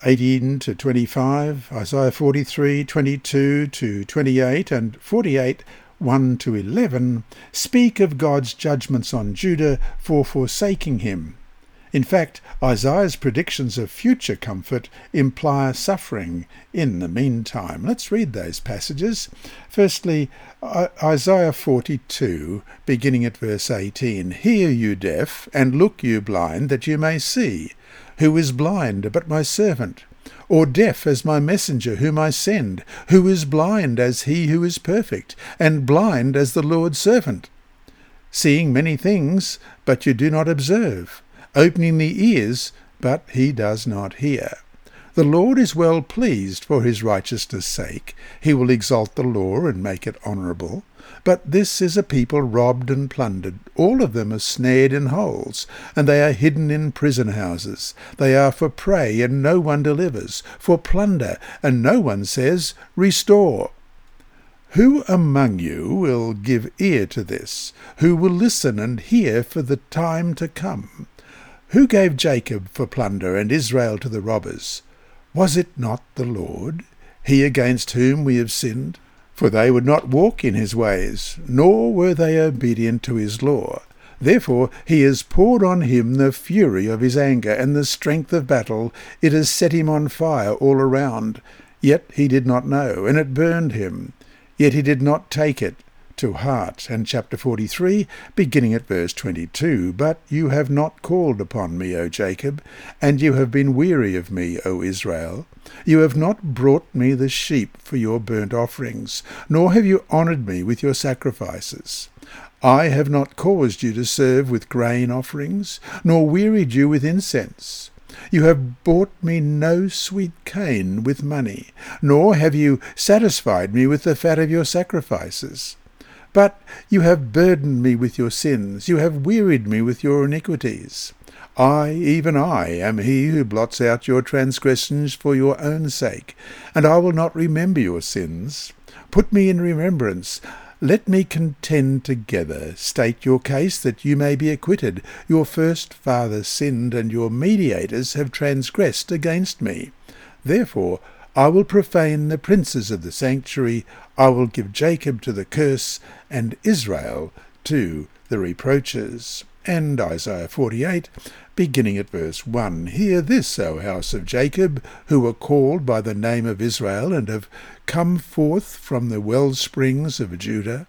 18 to 25, Isaiah 43 22 to 28, and 48 1 to 11 speak of God's judgments on Judah for forsaking him, In fact, Isaiah's predictions of future comfort imply suffering in the meantime. Let's read those passages. Firstly, Isaiah 42, beginning at verse 18. Hear, you deaf, and look, you blind, that you may see. Who is blind but my servant? Or deaf as my messenger whom I send? Who is blind as he who is perfect, and blind as the Lord's servant? Seeing many things, but you do not observe opening the ears, but he does not hear. The Lord is well pleased for his righteousness' sake. He will exalt the law and make it honourable. But this is a people robbed and plundered. All of them are snared in holes, and they are hidden in prison houses. They are for prey, and no one delivers, for plunder, and no one says, Restore. Who among you will give ear to this? Who will listen and hear for the time to come? Who gave Jacob for plunder and Israel to the robbers? Was it not the Lord, he against whom we have sinned? For they would not walk in his ways, nor were they obedient to his law. Therefore he has poured on him the fury of his anger and the strength of battle. It has set him on fire all around. Yet he did not know, and it burned him. Yet he did not take it to heart. And chapter 43, beginning at verse 22 But you have not called upon me, O Jacob, and you have been weary of me, O Israel. You have not brought me the sheep for your burnt offerings, nor have you honoured me with your sacrifices. I have not caused you to serve with grain offerings, nor wearied you with incense. You have bought me no sweet cane with money, nor have you satisfied me with the fat of your sacrifices. But you have burdened me with your sins, you have wearied me with your iniquities. I, even I, am he who blots out your transgressions for your own sake, and I will not remember your sins. Put me in remembrance. Let me contend together. State your case that you may be acquitted. Your first father sinned, and your mediators have transgressed against me. Therefore I will profane the princes of the sanctuary. I will give Jacob to the curse, and Israel to the reproaches. And Isaiah 48, beginning at verse 1. Hear this, O house of Jacob, who are called by the name of Israel, and have come forth from the well springs of Judah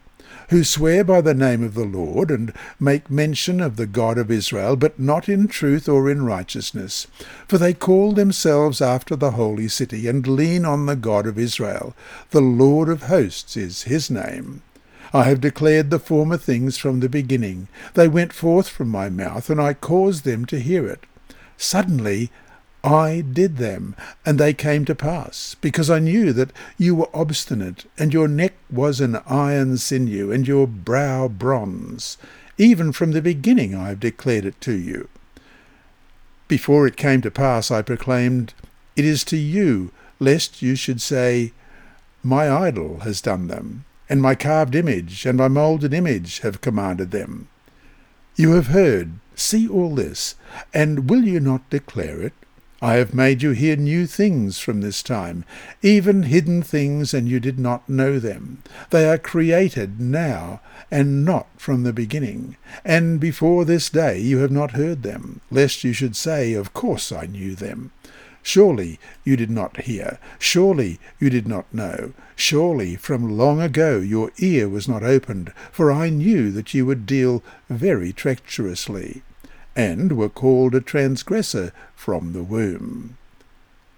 who swear by the name of the Lord, and make mention of the God of Israel, but not in truth or in righteousness. For they call themselves after the holy city, and lean on the God of Israel. The Lord of hosts is his name. I have declared the former things from the beginning. They went forth from my mouth, and I caused them to hear it. Suddenly I did them, and they came to pass, because I knew that you were obstinate, and your neck was an iron sinew, and your brow bronze. Even from the beginning I have declared it to you. Before it came to pass, I proclaimed, It is to you, lest you should say, My idol has done them, and my carved image and my moulded image have commanded them. You have heard, see all this, and will you not declare it? I have made you hear new things from this time, even hidden things, and you did not know them. They are created now, and not from the beginning. And before this day you have not heard them, lest you should say, Of course I knew them. Surely you did not hear, surely you did not know, surely from long ago your ear was not opened, for I knew that you would deal very treacherously and were called a transgressor from the womb.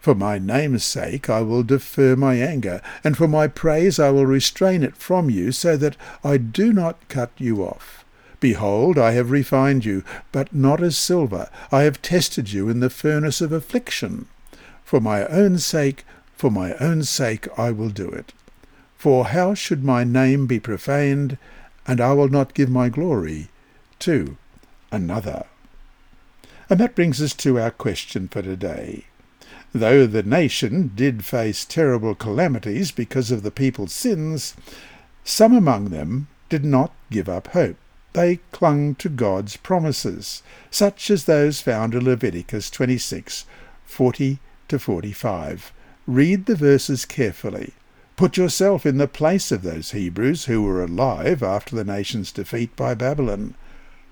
For my name's sake I will defer my anger, and for my praise I will restrain it from you, so that I do not cut you off. Behold, I have refined you, but not as silver. I have tested you in the furnace of affliction. For my own sake, for my own sake I will do it. For how should my name be profaned, and I will not give my glory to another? And that brings us to our question for today. Though the nation did face terrible calamities because of the people's sins, some among them did not give up hope. They clung to God's promises, such as those found in Leviticus 26, 40 to 45. Read the verses carefully. Put yourself in the place of those Hebrews who were alive after the nation's defeat by Babylon.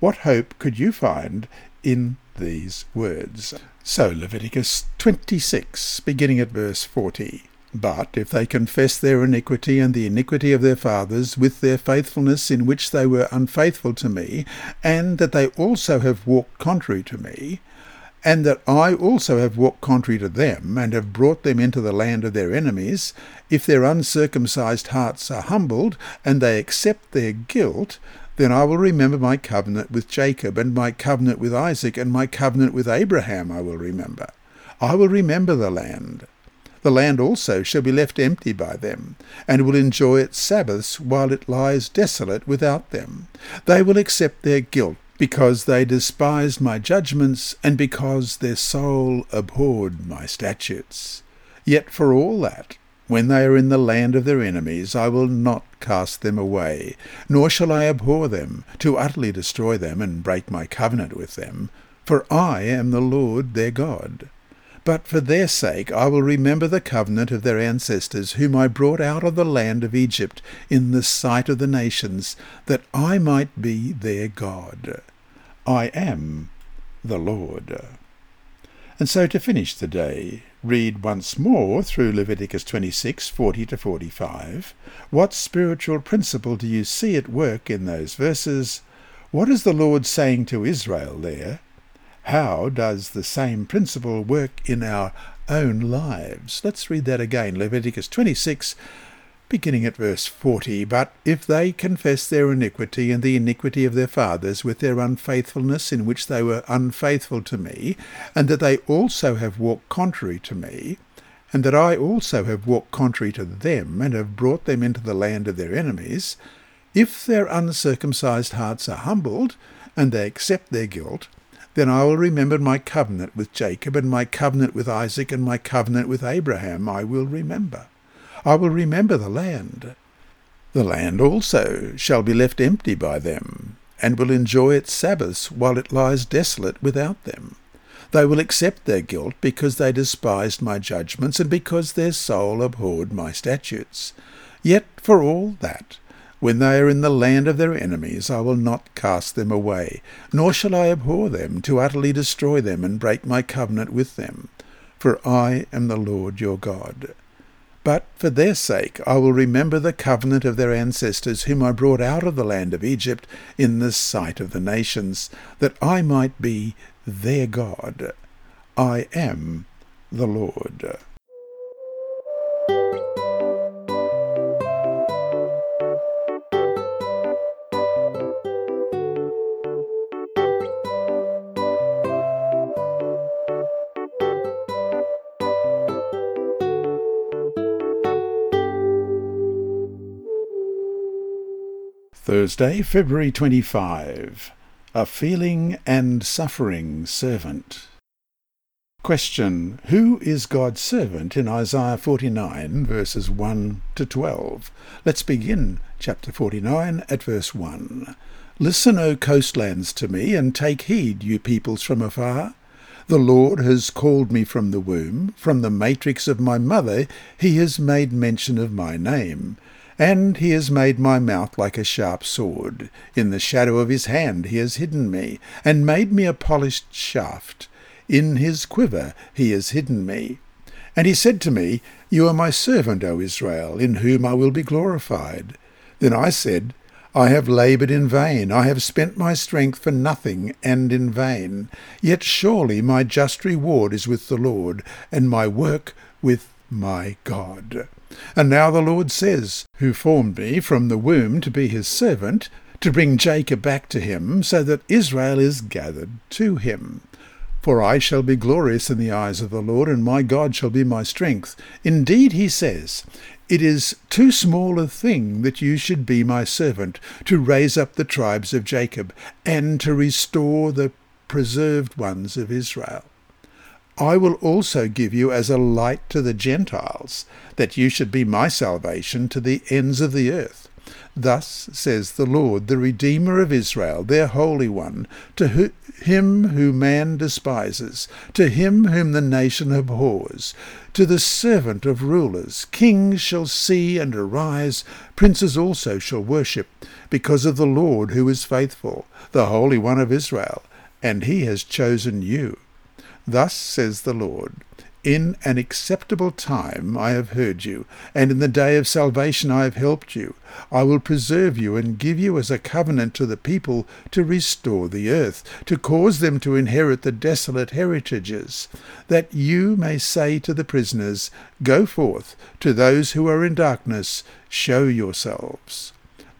What hope could you find in these words. So Leviticus 26, beginning at verse 40. But if they confess their iniquity and the iniquity of their fathers with their faithfulness in which they were unfaithful to me, and that they also have walked contrary to me, and that I also have walked contrary to them, and have brought them into the land of their enemies, if their uncircumcised hearts are humbled, and they accept their guilt, then I will remember my covenant with Jacob, and my covenant with Isaac, and my covenant with Abraham I will remember. I will remember the land. The land also shall be left empty by them, and will enjoy its Sabbaths while it lies desolate without them. They will accept their guilt, because they despised my judgments, and because their soul abhorred my statutes. Yet for all that, when they are in the land of their enemies, I will not cast them away, nor shall I abhor them, to utterly destroy them and break my covenant with them, for I am the Lord their God. But for their sake I will remember the covenant of their ancestors, whom I brought out of the land of Egypt in the sight of the nations, that I might be their God. I am the Lord. And so to finish the day, read once more through Leviticus 26, 40 to 45. What spiritual principle do you see at work in those verses? What is the Lord saying to Israel there? How does the same principle work in our own lives? Let's read that again. Leviticus 26, beginning at verse 40. But if they confess their iniquity and the iniquity of their fathers with their unfaithfulness in which they were unfaithful to me, and that they also have walked contrary to me, and that I also have walked contrary to them, and have brought them into the land of their enemies, if their uncircumcised hearts are humbled, and they accept their guilt, then I will remember my covenant with Jacob, and my covenant with Isaac, and my covenant with Abraham I will remember. I will remember the land. The land also shall be left empty by them, and will enjoy its Sabbaths while it lies desolate without them. They will accept their guilt because they despised my judgments, and because their soul abhorred my statutes. Yet for all that, when they are in the land of their enemies, I will not cast them away, nor shall I abhor them, to utterly destroy them and break my covenant with them. For I am the Lord your God. But for their sake I will remember the covenant of their ancestors, whom I brought out of the land of Egypt in the sight of the nations, that I might be their God. I am the Lord. Thursday, February 25. A feeling and suffering servant. Question. Who is God's servant in Isaiah 49, verses 1 to 12? Let's begin chapter 49 at verse 1. Listen, O coastlands, to me, and take heed, you peoples from afar. The Lord has called me from the womb, from the matrix of my mother, he has made mention of my name. And he has made my mouth like a sharp sword. In the shadow of his hand he has hidden me, and made me a polished shaft. In his quiver he has hidden me. And he said to me, You are my servant, O Israel, in whom I will be glorified. Then I said, I have laboured in vain, I have spent my strength for nothing and in vain. Yet surely my just reward is with the Lord, and my work with my God. And now the Lord says, Who formed me from the womb to be his servant, to bring Jacob back to him, so that Israel is gathered to him. For I shall be glorious in the eyes of the Lord, and my God shall be my strength. Indeed, he says, It is too small a thing that you should be my servant, to raise up the tribes of Jacob, and to restore the preserved ones of Israel. I will also give you as a light to the Gentiles, that you should be my salvation to the ends of the earth. Thus says the Lord, the Redeemer of Israel, their Holy One, to him whom man despises, to him whom the nation abhors, to the servant of rulers. Kings shall see and arise, princes also shall worship, because of the Lord who is faithful, the Holy One of Israel and he has chosen you. Thus says the Lord, in an acceptable time I have heard you, and in the day of salvation I have helped you. I will preserve you and give you as a covenant to the people to restore the earth, to cause them to inherit the desolate heritages, that you may say to the prisoners, Go forth, to those who are in darkness, show yourselves.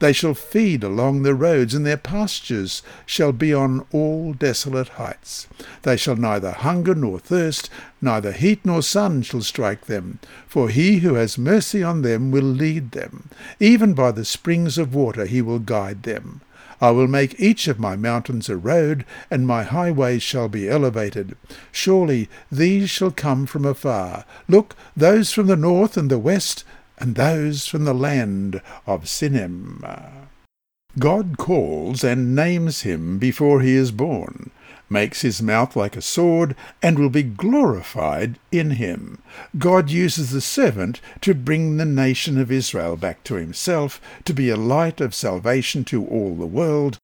They shall feed along the roads, and their pastures shall be on all desolate heights. They shall neither hunger nor thirst, neither heat nor sun shall strike them. For he who has mercy on them will lead them. Even by the springs of water he will guide them. I will make each of my mountains a road, and my highways shall be elevated. Surely these shall come from afar. Look, those from the north and the west, and those from the land of Sinim. God calls and names him before he is born, makes his mouth like a sword, and will be glorified in him. God uses the servant to bring the nation of Israel back to himself, to be a light of salvation to all the world,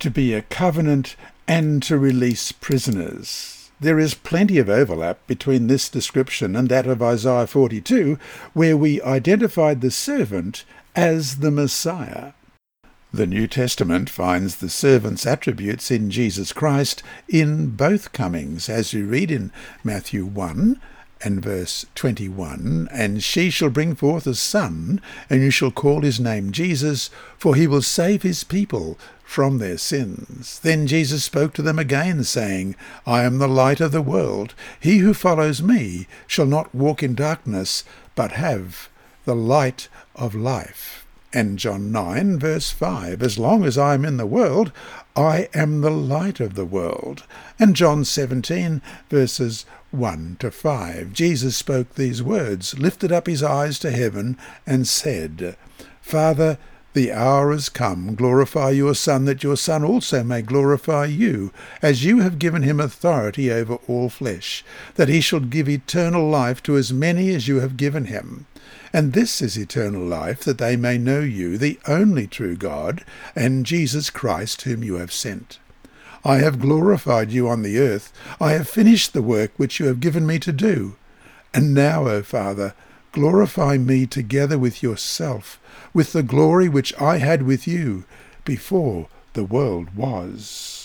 to be a covenant, and to release prisoners. There is plenty of overlap between this description and that of Isaiah 42, where we identified the servant as the Messiah. The New Testament finds the servant's attributes in Jesus Christ in both comings, as you read in Matthew 1 and verse 21, And she shall bring forth a son, and you shall call his name Jesus, for he will save his people from their sins. Then Jesus spoke to them again, saying, I am the light of the world. He who follows me shall not walk in darkness, but have the light of life. And John 9, verse 5, As long as I am in the world, I am the light of the world. And John 17, verses 1 to 5, Jesus spoke these words, lifted up his eyes to heaven, and said, Father, the hour is come. Glorify your Son, that your Son also may glorify you, as you have given him authority over all flesh, that he shall give eternal life to as many as you have given him. And this is eternal life, that they may know you, the only true God, and Jesus Christ, whom you have sent. I have glorified you on the earth. I have finished the work which you have given me to do. And now, O Father, glorify me together with yourself with the glory which I had with you before the world was.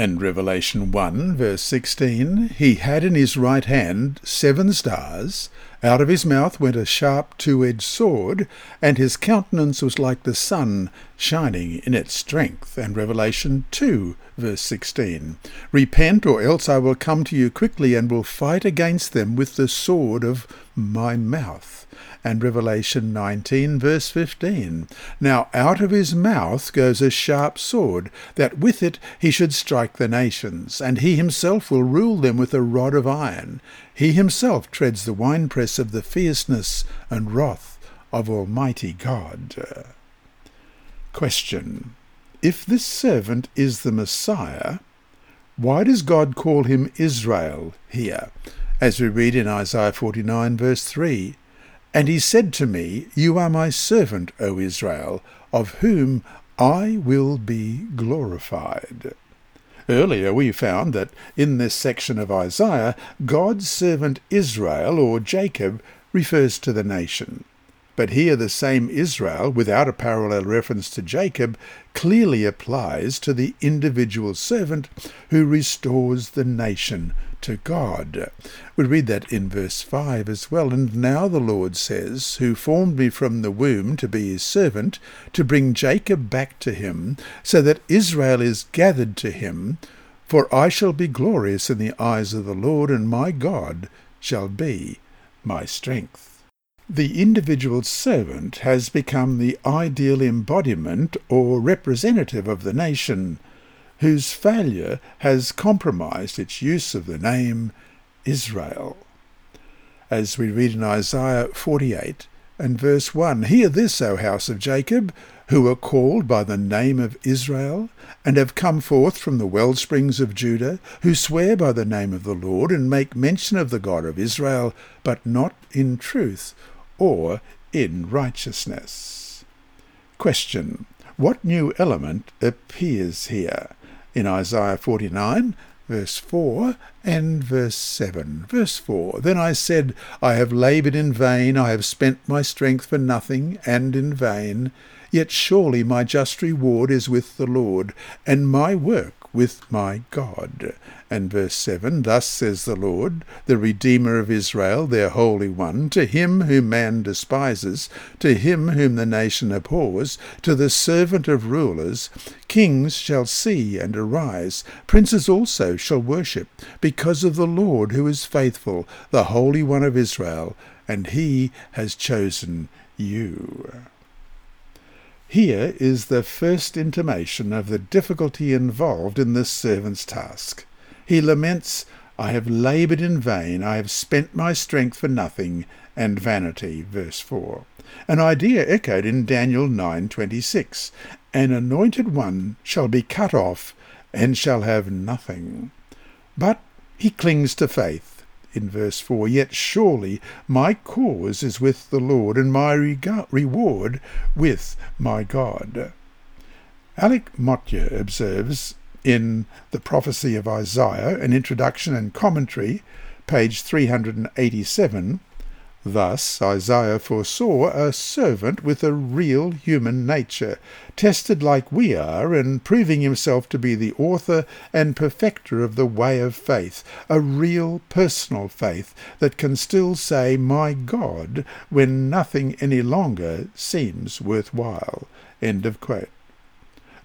And Revelation 1, verse 16, He had in his right hand seven stars, out of his mouth went a sharp two-edged sword, and his countenance was like the sun shining in its strength. And Revelation 2, verse 16, Repent, or else I will come to you quickly, and will fight against them with the sword of my mouth and Revelation 19, verse 15. Now out of his mouth goes a sharp sword, that with it he should strike the nations, and he himself will rule them with a rod of iron. He himself treads the winepress of the fierceness and wrath of Almighty God. Question. If this servant is the Messiah, why does God call him Israel here? As we read in Isaiah 49, verse 3 and he said to me, You are my servant, O Israel, of whom I will be glorified. Earlier we found that in this section of Isaiah, God's servant Israel, or Jacob, refers to the nation. But here the same Israel, without a parallel reference to Jacob, clearly applies to the individual servant who restores the nation to God. We read that in verse 5 as well. And now the Lord says, Who formed me from the womb to be his servant, to bring Jacob back to him, so that Israel is gathered to him. For I shall be glorious in the eyes of the Lord, and my God shall be my strength. The individual servant has become the ideal embodiment or representative of the nation, whose failure has compromised its use of the name Israel. As we read in Isaiah 48 and verse 1, Hear this, O house of Jacob, who are called by the name of Israel, and have come forth from the well springs of Judah, who swear by the name of the Lord, and make mention of the God of Israel, but not in truth or in righteousness. Question. What new element appears here? In Isaiah 49, verse 4 and verse 7. Verse 4 Then I said, I have laboured in vain, I have spent my strength for nothing and in vain. Yet surely my just reward is with the Lord, and my work with my God. And verse 7 Thus says the Lord, the Redeemer of Israel, their Holy One, to him whom man despises, to him whom the nation abhors, to the servant of rulers, kings shall see and arise, princes also shall worship, because of the Lord who is faithful, the Holy One of Israel, and he has chosen you. Here is the first intimation of the difficulty involved in this servant's task. He laments, I have laboured in vain, I have spent my strength for nothing, and vanity, verse 4. An idea echoed in Daniel 9:26, An anointed one shall be cut off, and shall have nothing. But he clings to faith in verse 4 Yet surely my cause is with the Lord, and my reward with my God. Alec Motyer observes in The Prophecy of Isaiah, an introduction and commentary, page 387, Thus Isaiah foresaw a servant with a real human nature, tested like we are, and proving himself to be the author and perfecter of the way of faith, a real personal faith that can still say, My God, when nothing any longer seems worthwhile. End of quote.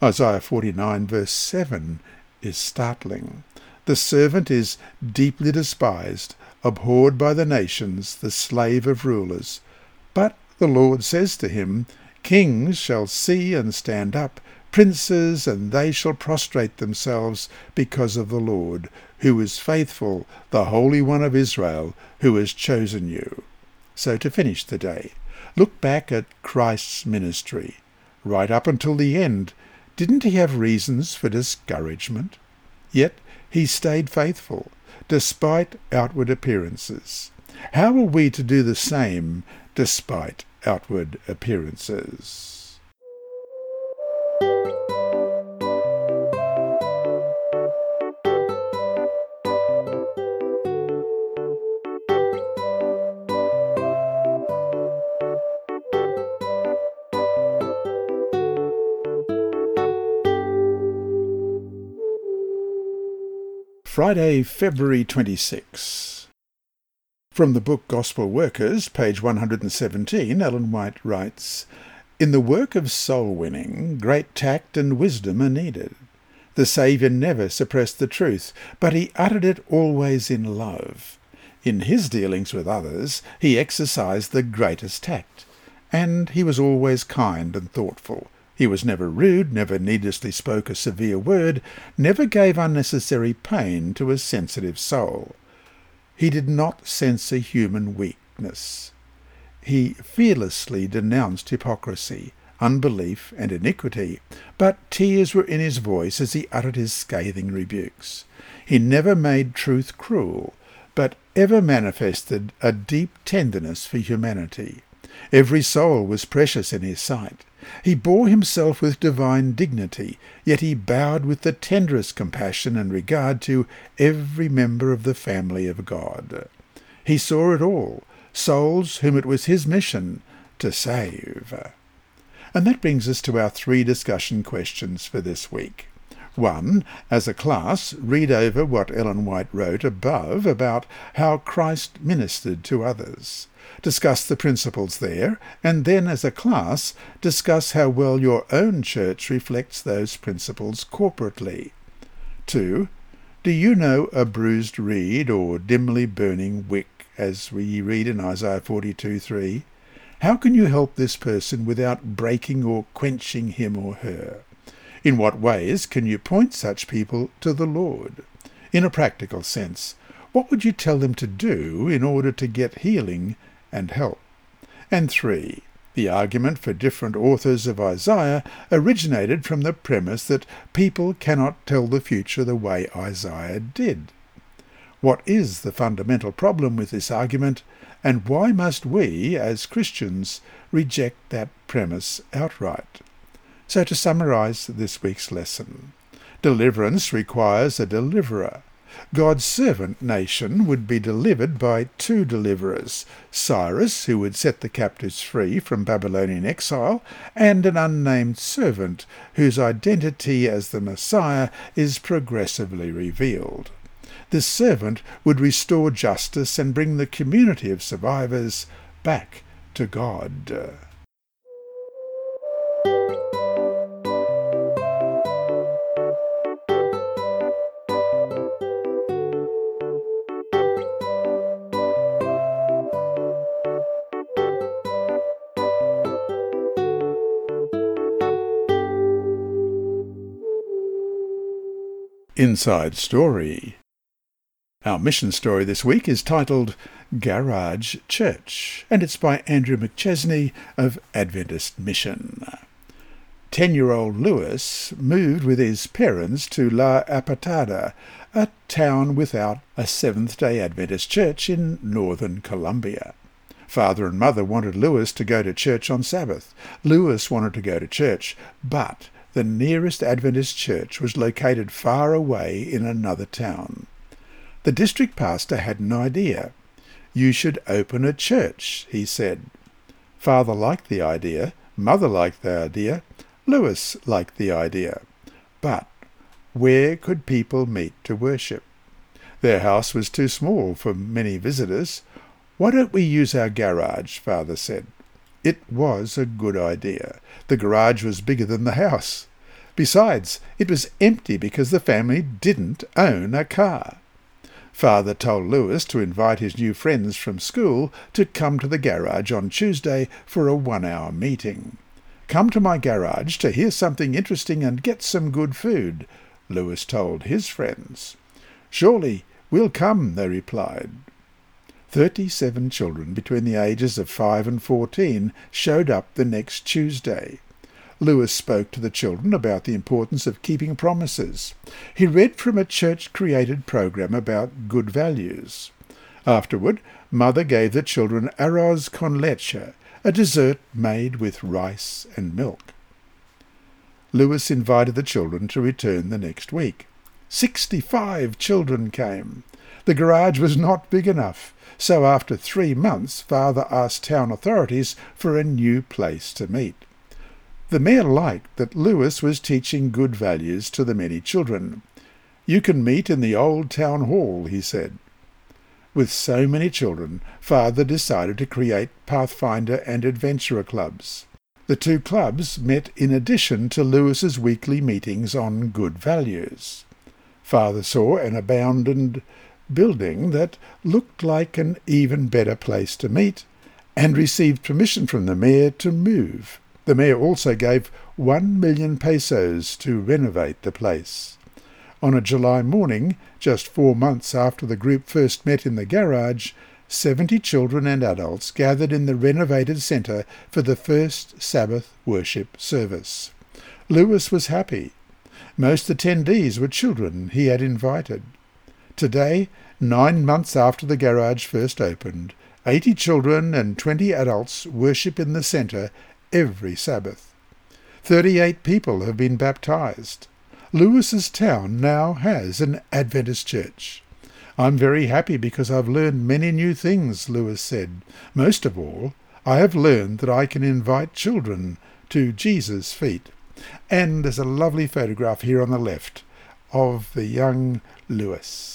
Isaiah 49 verse 7 is startling. The servant is deeply despised, abhorred by the nations, the slave of rulers. But the Lord says to him, Kings shall see and stand up, princes, and they shall prostrate themselves because of the Lord, who is faithful, the Holy One of Israel, who has chosen you. So to finish the day, look back at Christ's ministry. Right up until the end, didn't he have reasons for discouragement? Yet he stayed faithful despite outward appearances. How are we to do the same despite outward appearances? Friday, February 26. From the book Gospel Workers, page 117, Ellen White writes, In the work of soul winning, great tact and wisdom are needed. The Saviour never suppressed the truth, but he uttered it always in love. In his dealings with others, he exercised the greatest tact, and he was always kind and thoughtful, he was never rude, never needlessly spoke a severe word, never gave unnecessary pain to a sensitive soul. He did not censor human weakness. He fearlessly denounced hypocrisy, unbelief, and iniquity, but tears were in his voice as he uttered his scathing rebukes. He never made truth cruel, but ever manifested a deep tenderness for humanity. Every soul was precious in his sight. He bore himself with divine dignity, yet he bowed with the tenderest compassion and regard to every member of the family of God. He saw it all, souls whom it was his mission to save. And that brings us to our three discussion questions for this week. 1. As a class, read over what Ellen White wrote above about how Christ ministered to others discuss the principles there, and then as a class discuss how well your own church reflects those principles corporately. 2. Do you know a bruised reed or dimly burning wick, as we read in Isaiah 42:3? How can you help this person without breaking or quenching him or her? In what ways can you point such people to the Lord? In a practical sense, what would you tell them to do in order to get healing and help. And three, the argument for different authors of Isaiah originated from the premise that people cannot tell the future the way Isaiah did. What is the fundamental problem with this argument, and why must we, as Christians, reject that premise outright? So to summarize this week's lesson, Deliverance requires a deliverer. God's servant nation would be delivered by two deliverers, Cyrus, who would set the captives free from Babylonian exile, and an unnamed servant, whose identity as the Messiah is progressively revealed. This servant would restore justice and bring the community of survivors back to God. Inside Story. Our mission story this week is titled Garage Church, and it's by Andrew McChesney of Adventist Mission. Ten-year-old Lewis moved with his parents to La Apartada, a town without a Seventh-day Adventist church in northern Colombia. Father and mother wanted Lewis to go to church on Sabbath. Lewis wanted to go to church, but the nearest Adventist church was located far away in another town. The district pastor had an idea. You should open a church, he said. Father liked the idea, mother liked the idea, Lewis liked the idea. But where could people meet to worship? Their house was too small for many visitors. Why don't we use our garage? Father said. It was a good idea. The garage was bigger than the house. Besides, it was empty because the family didn't own a car. Father told Lewis to invite his new friends from school to come to the garage on Tuesday for a one-hour meeting. Come to my garage to hear something interesting and get some good food, Lewis told his friends. Surely we'll come, they replied. Thirty-seven children between the ages of five and fourteen showed up the next Tuesday. Lewis spoke to the children about the importance of keeping promises. He read from a church-created program about good values. Afterward, Mother gave the children arroz con leche, a dessert made with rice and milk. Lewis invited the children to return the next week. Sixty-five children came. The garage was not big enough, so after three months father asked town authorities for a new place to meet. The mayor liked that Lewis was teaching good values to the many children. You can meet in the old town hall, he said. With so many children, father decided to create Pathfinder and Adventurer clubs. The two clubs met in addition to Lewis's weekly meetings on good values. Father saw an abandoned building that looked like an even better place to meet, and received permission from the mayor to move. The mayor also gave one million pesos to renovate the place. On a July morning, just four months after the group first met in the garage, seventy children and adults gathered in the renovated centre for the first Sabbath worship service. Lewis was happy. Most attendees were children he had invited. Today, nine months after the garage first opened, eighty children and twenty adults worship in the centre every Sabbath. Thirty-eight people have been baptized. Lewis's town now has an Adventist church. I'm very happy because I've learned many new things, Lewis said. Most of all, I have learned that I can invite children to Jesus' feet. And there's a lovely photograph here on the left of the young Lewis.